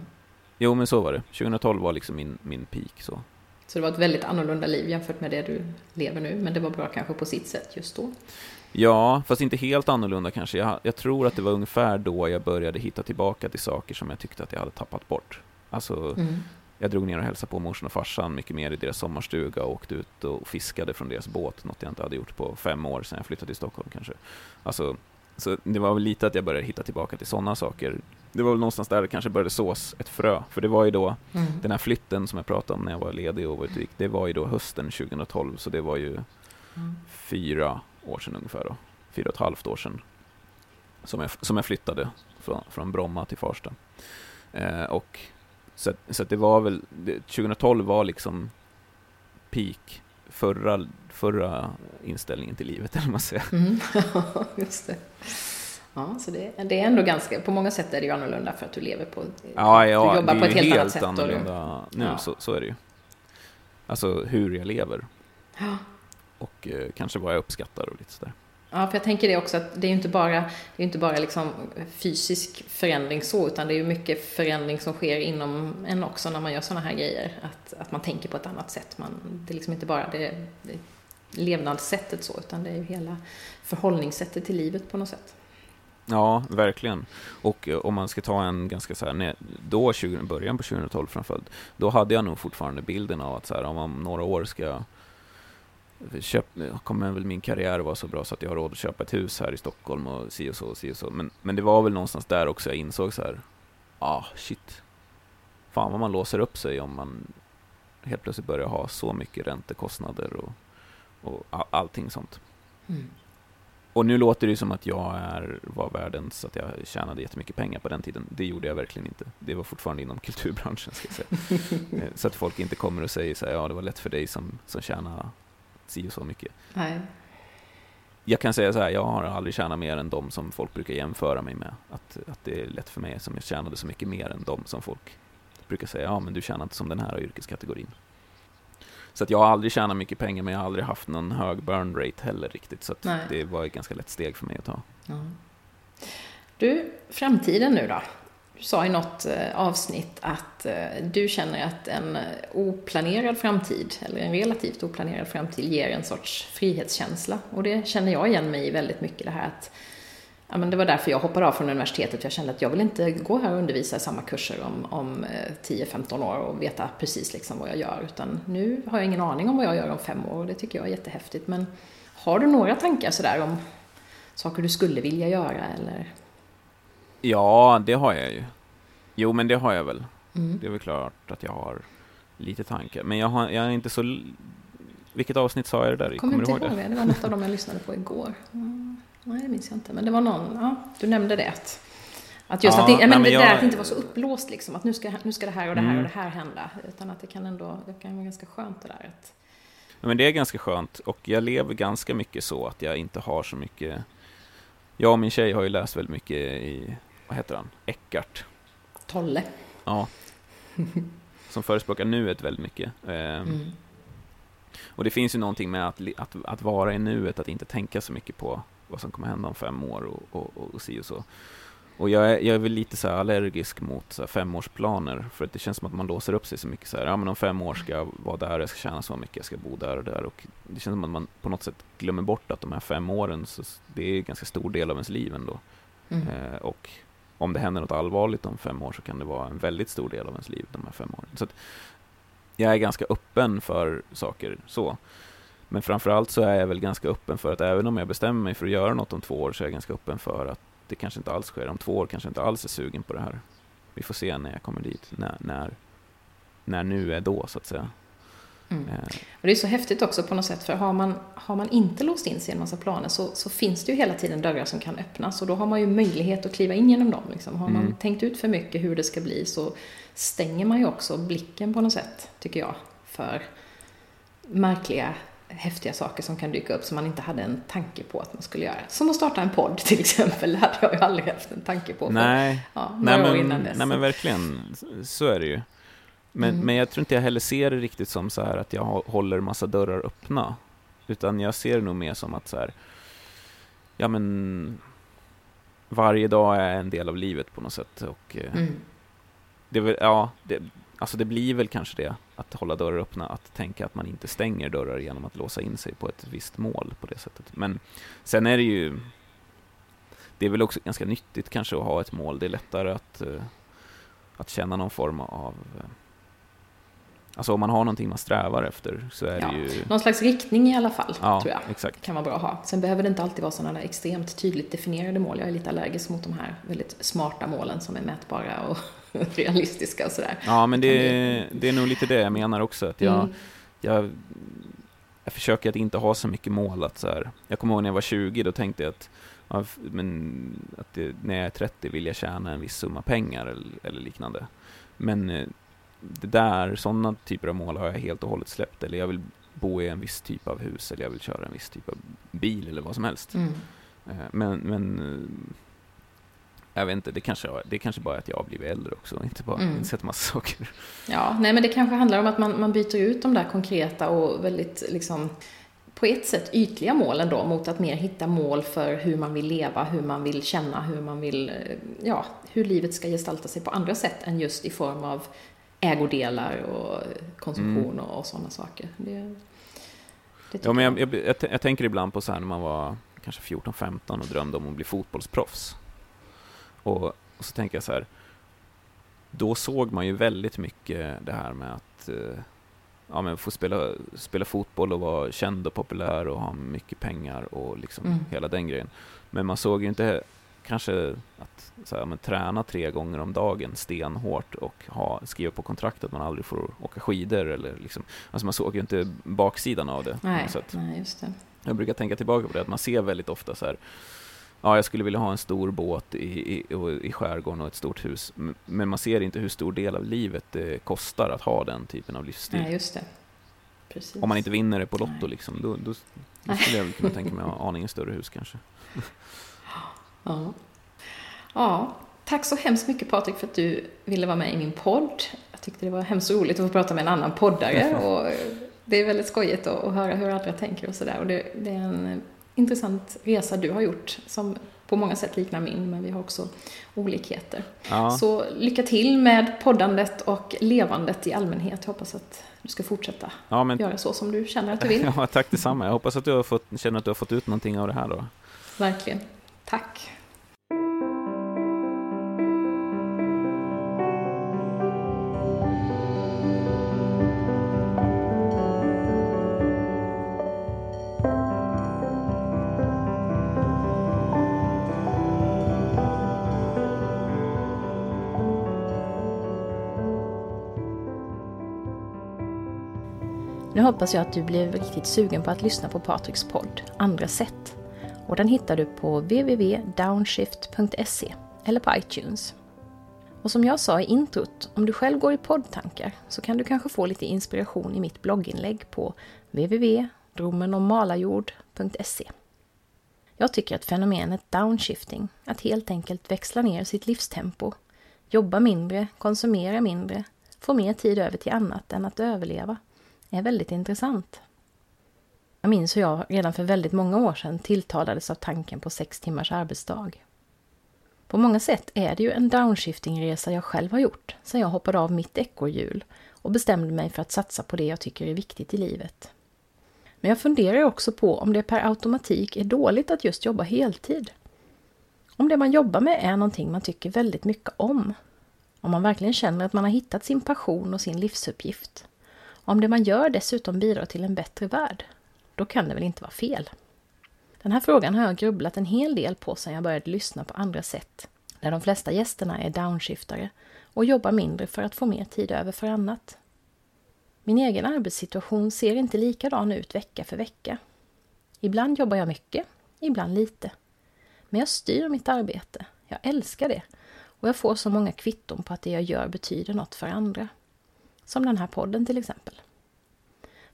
Jo, men så var det. 2012 var liksom min, min peak. Så. så det var ett väldigt annorlunda liv jämfört med det du lever nu, men det var bra kanske på sitt sätt just då? Ja, fast inte helt annorlunda kanske. Jag, jag, tror att det var ungefär då jag började hitta tillbaka till saker som jag tyckte att jag hade tappat bort. Alltså, mm. jag drog ner och hälsade på morsan och farsan mycket mer i deras sommarstuga och åkte ut och fiskade från deras båt, något jag inte hade gjort på fem år sedan jag flyttade till Stockholm kanske. Alltså, så det var väl lite att jag började hitta tillbaka till sådana saker. Det var väl någonstans där det kanske började sås ett frö, för det var ju då mm. den här flytten som jag pratade om när jag var ledig och var ute det var ju då hösten 2012, så det var ju mm. fyra år sedan ungefär, då. fyra och ett halvt år sedan, som jag, som jag flyttade från, från Bromma till Farsta. Eh, och så, så det var väl, 2012 var liksom peak förra, förra inställningen till livet, eller man säger. Mm. [LAUGHS] just det. Ja, så det, det, är ändå ganska, på många sätt är det ju annorlunda för att du lever på, ja, ja, du jobbar på ett helt, helt annat sätt. annorlunda du, nu, ja. så, så är det ju. Alltså hur jag lever. Ja och eh, kanske vad jag uppskattar och lite sådär. Ja, för jag tänker det också att det är ju inte bara, det är inte bara liksom fysisk förändring så, utan det är ju mycket förändring som sker inom en också när man gör sådana här grejer. Att, att man tänker på ett annat sätt. Man, det är liksom inte bara det, det levnadssättet så, utan det är ju hela förhållningssättet till livet på något sätt. Ja, verkligen. Och eh, om man ska ta en ganska så här, då, 20, början på 2012 framförallt, då hade jag nog fortfarande bilden av att så här, om några år ska köp, kommer väl min karriär vara så bra så att jag har råd att köpa ett hus här i Stockholm och si och så och si och så. Men, men det var väl någonstans där också jag insåg så här, ah shit, fan vad man låser upp sig om man helt plötsligt börjar ha så mycket räntekostnader och, och all, allting sånt. Mm. Och nu låter det som att jag är, var världens, att jag tjänade jättemycket pengar på den tiden. Det gjorde jag verkligen inte. Det var fortfarande inom kulturbranschen, ska jag säga. [LAUGHS] Eh, så att folk inte kommer och säger så här, ja det var lätt för dig som, som tjänade si och så mycket. Nej. Jag kan säga så här, jag har aldrig tjänat mer än de som folk brukar jämföra mig med. Att, att det är lätt för mig som jag tjänade så mycket mer än de som folk brukar säga, ja men du tjänar inte som den här yrkeskategorin. Så att jag har aldrig tjänat mycket pengar, men jag har aldrig haft någon hög burn rate heller riktigt. Så det var ett ganska lätt steg för mig att ta. Ja. Du, framtiden nu då? Du sa i något eh, avsnitt att eh, du känner att en oplanerad framtid, eller en relativt oplanerad framtid, ger en sorts frihetskänsla. Och det känner jag igen mig i väldigt mycket, det här att ja, men det var därför jag hoppade av från universitetet. Jag kände att jag vill inte gå här och undervisa i samma kurser om, om eh, 10-15 år och veta precis liksom vad jag gör. Utan nu har jag ingen aning om vad jag gör om fem år och det tycker jag är jättehäftigt. Men har du några tankar sådär om saker du skulle vilja göra eller? Ja, det har jag ju. Jo, men det har jag väl. Mm. Det är väl klart att jag har lite tankar. Men jag, har, jag är inte så... Vilket avsnitt sa jag det där i? Kommer, Kommer du ihåg det? Det var något av dem jag lyssnade på igår. Mm. [LAUGHS] Nej, det minns jag inte. Men det var någon, ja, du nämnde det. Att, just ja, att, det, men det jag, där att inte vara så upplåst liksom. Att nu ska, nu ska det här och det här mm. och det här hända. Utan att det kan ändå, det kan vara ganska skönt det där. Att... Ja, men det är ganska skönt. Och jag lever ganska mycket så att jag inte har så mycket... Jag och min tjej har ju läst väldigt mycket i, vad heter han, Eckart. Tolle. Ja. [LAUGHS] Som förespråkar nuet väldigt mycket. Ehm, mm. Och det finns ju någonting med att, att, att vara i nuet, att inte tänka så mycket på vad som kommer hända om fem år och, och, och, och si och så. Och jag är, jag är väl lite så allergisk mot så femårsplaner, för att det känns som att man låser upp sig så mycket. Så här, ja, men om fem år ska jag vara där, jag ska tjäna så mycket, jag ska bo där och där. Och det känns som att man på något sätt glömmer bort att de här fem åren, så det är en ganska stor del av ens liv ändå. Mm. Eh, och om det händer något allvarligt om fem år så kan det vara en väldigt stor del av ens liv, de här fem åren. Så jag är ganska öppen för saker så. Men framförallt så är jag väl ganska öppen för att även om jag bestämmer mig för att göra något om två år så är jag ganska öppen för att det kanske inte alls sker. Om två år kanske inte alls är sugen på det här. Vi får se när jag kommer dit, när, när, när nu är då så att säga. Mm. Eh. Och det är så häftigt också på något sätt, för har man, har man inte låst in sig i en massa planer så, så finns det ju hela tiden dörrar som kan öppnas och då har man ju möjlighet att kliva in genom dem. Liksom. Har man mm. tänkt ut för mycket hur det ska bli så stänger man ju också blicken på något sätt, tycker jag, för märkliga häftiga saker som kan dyka upp som man inte hade en tanke på att man skulle göra. Som att starta en podd [LAUGHS] till exempel, det hade jag ju aldrig haft en tanke på. Nej, ja, nej, men, nej men verkligen, så är det ju. Men, mm. men jag tror inte jag heller ser det riktigt som så här att jag håller massa dörrar öppna. Utan jag ser det nog mer som att så här, ja men varje dag är en del av livet på något sätt. Och, eh, mm. det, ja, det, Alltså det blir väl kanske det, att hålla dörrar öppna, att tänka att man inte stänger dörrar genom att låsa in sig på ett visst mål på det sättet. Men sen är det ju, det är väl också ganska nyttigt kanske att ha ett mål. Det är lättare att, uh, att känna någon form av uh, Alltså om man har någonting man strävar efter så är ja, det ju... Någon slags riktning i alla fall, ja, tror jag. Exakt. kan vara bra att ha. Sen behöver det inte alltid vara sådana där extremt tydligt definierade mål. Jag är lite allergisk mot de här väldigt smarta målen som är mätbara och [LAUGHS] realistiska och sådär. Ja, men det, det är nog lite det jag menar också. Att jag, mm. jag, jag försöker att inte ha så mycket mål. Att så här, jag kommer ihåg när jag var 20, då tänkte jag att, ja, men, att det, när jag är 30 vill jag tjäna en viss summa pengar eller, eller liknande. Men eh, det där, sådana typer av mål har jag helt och hållet släppt. Eller jag vill bo i en viss typ av hus, eller jag vill köra en viss typ av bil, eller vad som helst. Mm. Eh, men, men jag vet inte, det kanske, det kanske bara är att jag har blivit äldre också, inte bara mm. insett massa saker. Ja, nej men det kanske handlar om att man, man byter ut de där konkreta och väldigt liksom på ett sätt ytliga målen då mot att mer hitta mål för hur man vill leva, hur man vill känna, hur man vill, ja, hur livet ska gestalta sig på andra sätt än just i form av ägodelar och konsumtion mm. och, och sådana saker. Det, det ja, men jag, jag, jag, jag, tänker ibland på så här när man var kanske 14-15 och drömde om att bli fotbollsproffs. Och, och, så tänker jag så här, då såg man ju väldigt mycket det här med att eh, ja, men få spela, spela fotboll och vara känd och populär och ha mycket pengar och liksom mm. hela den grejen. Men man såg ju inte kanske att så här, men, träna tre gånger om dagen stenhårt och ha, skriva på kontrakt att man aldrig får åka skidor. Eller liksom, alltså man såg ju inte baksidan av det. Nej, nej just det. Jag brukar tänka tillbaka på det, att man ser väldigt ofta så här, ja, jag skulle vilja ha en stor båt i, i, i skärgården och ett stort hus, men man ser inte hur stor del av livet det kostar att ha den typen av livsstil. Nej, just det. Precis. Om man inte vinner det på Lotto, liksom, då, då, då skulle jag kunna tänka mig att ha aningen större hus kanske. [LAUGHS] Ja. ja, tack så hemskt mycket Patrik för att du ville vara med i min podd. Jag tyckte det var hemskt roligt att få prata med en annan poddare. [LAUGHS] Och det är väldigt skojigt att, höra hur andra tänker och sådär. Det, det, är en intressant resa du har gjort som på många sätt liknar min, men vi har också olikheter. Ja. Så lycka till med poddandet och levandet i allmänhet. Jag hoppas att du ska fortsätta ja, men... göra så som du känner att du vill. [LAUGHS] Ja, tack detsamma. Jag hoppas att du har fått, känner att du har fått ut någonting av det här då. Verkligen. Tack. Nu hoppas jag att du blev riktigt sugen på att lyssna på Patriks podd Andra sätt. Och den hittar du på www.downshift.se eller på iTunes. Och som jag sa i introt, om du själv går i poddtankar så kan du kanske få lite inspiration i mitt blogginlägg på www.dromenommmalajord.se. Jag tycker att fenomenet downshifting, att helt enkelt växla ner sitt livstempo, jobba mindre, konsumera mindre, få mer tid över till annat än att överleva, är väldigt intressant. Jag minns hur jag redan för väldigt många år sedan tilltalades av tanken på sex timmars arbetsdag. På många sätt är det ju en downshifting-resa jag själv har gjort sedan jag hoppade av mitt ekorrhjul och bestämde mig för att satsa på det jag tycker är viktigt i livet. Men jag funderar också på om det per automatik är dåligt att just jobba heltid. Om det man jobbar med är någonting man tycker väldigt mycket om. Om man verkligen känner att man har hittat sin passion och sin livsuppgift. Om det man gör dessutom bidrar till en bättre värld, då kan det väl inte vara fel? Den här frågan har jag grubblat en hel del på sedan jag började lyssna på andra sätt, där de flesta gästerna är downshiftare och jobbar mindre för att få mer tid över för annat. Min egen arbetssituation ser inte likadan ut vecka för vecka. Ibland jobbar jag mycket, ibland lite. Men jag styr mitt arbete. Jag älskar det. Och jag får så många kvitton på att det jag gör betyder något för andra. Som den här podden till exempel.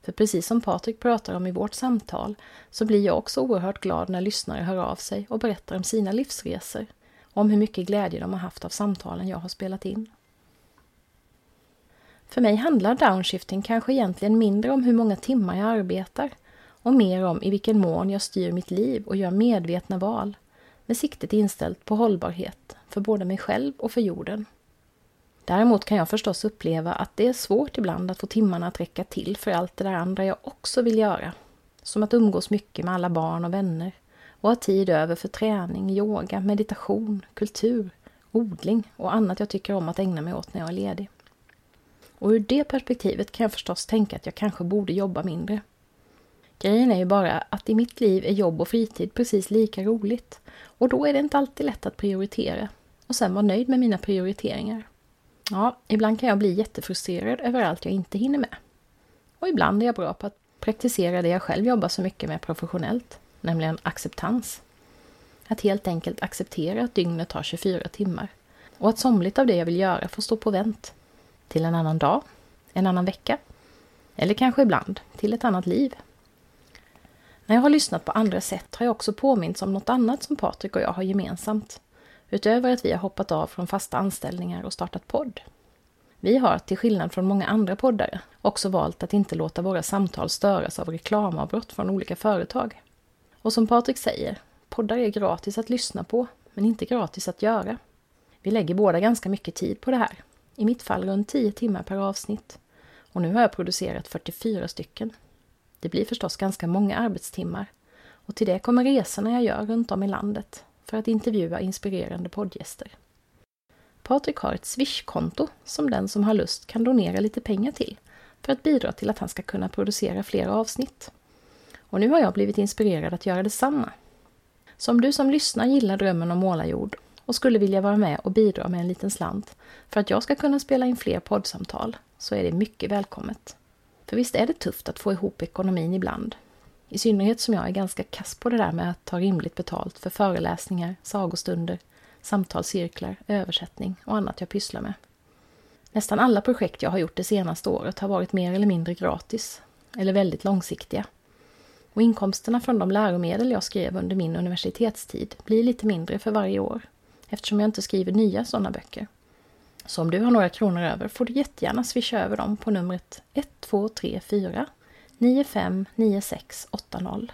För precis som Patrik pratar om i vårt samtal så blir jag också oerhört glad när lyssnare hör av sig och berättar om sina livsresor och om hur mycket glädje de har haft av samtalen jag har spelat in. För mig handlar downshifting kanske egentligen mindre om hur många timmar jag arbetar och mer om i vilken mån jag styr mitt liv och gör medvetna val med siktet inställt på hållbarhet för både mig själv och för jorden. Däremot kan jag förstås uppleva att det är svårt ibland att få timmarna att räcka till för allt det där andra jag också vill göra. Som att umgås mycket med alla barn och vänner och ha tid över för träning, yoga, meditation, kultur, odling och annat jag tycker om att ägna mig åt när jag är ledig. Och ur det perspektivet kan jag förstås tänka att jag kanske borde jobba mindre. Grejen är ju bara att i mitt liv är jobb och fritid precis lika roligt och då är det inte alltid lätt att prioritera och sen vara nöjd med mina prioriteringar. Ja, ibland kan jag bli jättefrustrerad över allt jag inte hinner med. Och ibland är jag bra på att praktisera det jag själv jobbar så mycket med professionellt, nämligen acceptans. Att helt enkelt acceptera att dygnet tar 24 timmar och att somligt av det jag vill göra får stå på vänt. Till en annan dag, en annan vecka eller kanske ibland till ett annat liv. När jag har lyssnat på andra sätt har jag också påmints om något annat som Patrik och jag har gemensamt. Utöver att vi har hoppat av från fasta anställningar och startat podd. Vi har, till skillnad från många andra poddare, också valt att inte låta våra samtal störas av reklamavbrott från olika företag. Och som Patrik säger, poddar är gratis att lyssna på, men inte gratis att göra. Vi lägger båda ganska mycket tid på det här. I mitt fall runt 10 timmar per avsnitt. Och nu har jag producerat 44 stycken. Det blir förstås ganska många arbetstimmar. Och till det kommer resorna jag gör runt om i landet för att intervjua inspirerande poddgäster. Patrik har ett Swish-konto som den som har lust kan donera lite pengar till för att bidra till att han ska kunna producera fler avsnitt. Och nu har jag blivit inspirerad att göra detsamma. Så om du som lyssnar gillar drömmen om målarjord och skulle vilja vara med och bidra med en liten slant för att jag ska kunna spela in fler poddsamtal så är det mycket välkommet. För visst är det tufft att få ihop ekonomin ibland. I synnerhet som jag är ganska kass på det där med att ta rimligt betalt för föreläsningar, sagostunder, samtalscirklar, översättning och annat jag pysslar med. Nästan alla projekt jag har gjort det senaste året har varit mer eller mindre gratis, eller väldigt långsiktiga. Och inkomsterna från de läromedel jag skrev under min universitetstid blir lite mindre för varje år, eftersom jag inte skriver nya sådana böcker. Så om du har några kronor över får du jättegärna swisha över dem på numret 1234 959680.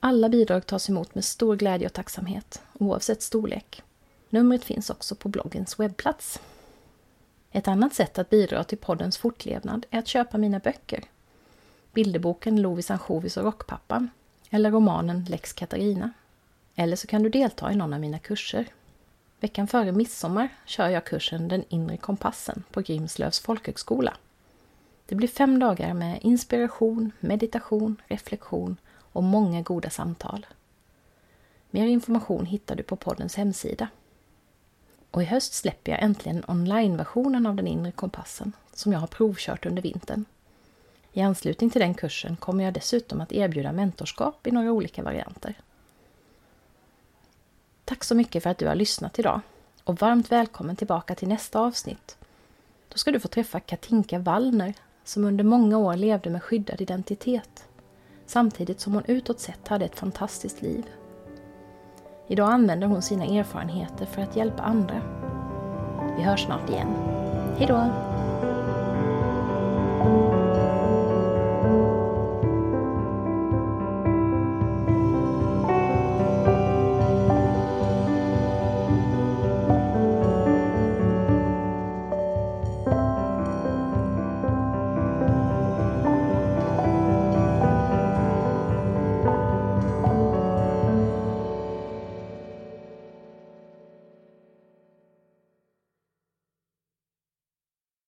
Alla bidrag tas emot med stor glädje och tacksamhet, oavsett storlek. Numret finns också på bloggens webbplats. Ett annat sätt att bidra till poddens fortlevnad är att köpa mina böcker. Bilderboken Lovis ansjovis och rockpappan eller romanen Lex Katarina. Eller så kan du delta i någon av mina kurser. Veckan före midsommar kör jag kursen Den inre kompassen på Grimslövs folkhögskola. Det blir fem dagar med inspiration, meditation, reflektion och många goda samtal. Mer information hittar du på poddens hemsida. Och i höst släpper jag äntligen onlineversionen av den inre kompassen som jag har provkört under vintern. I anslutning till den kursen kommer jag dessutom att erbjuda mentorskap i några olika varianter. Tack så mycket för att du har lyssnat idag och varmt välkommen tillbaka till nästa avsnitt. Då ska du få träffa Katinka Wallner som under många år levde med skyddad identitet samtidigt som hon utåt sett hade ett fantastiskt liv. Idag använder hon sina erfarenheter för att hjälpa andra. Vi hörs snart igen. Hejdå!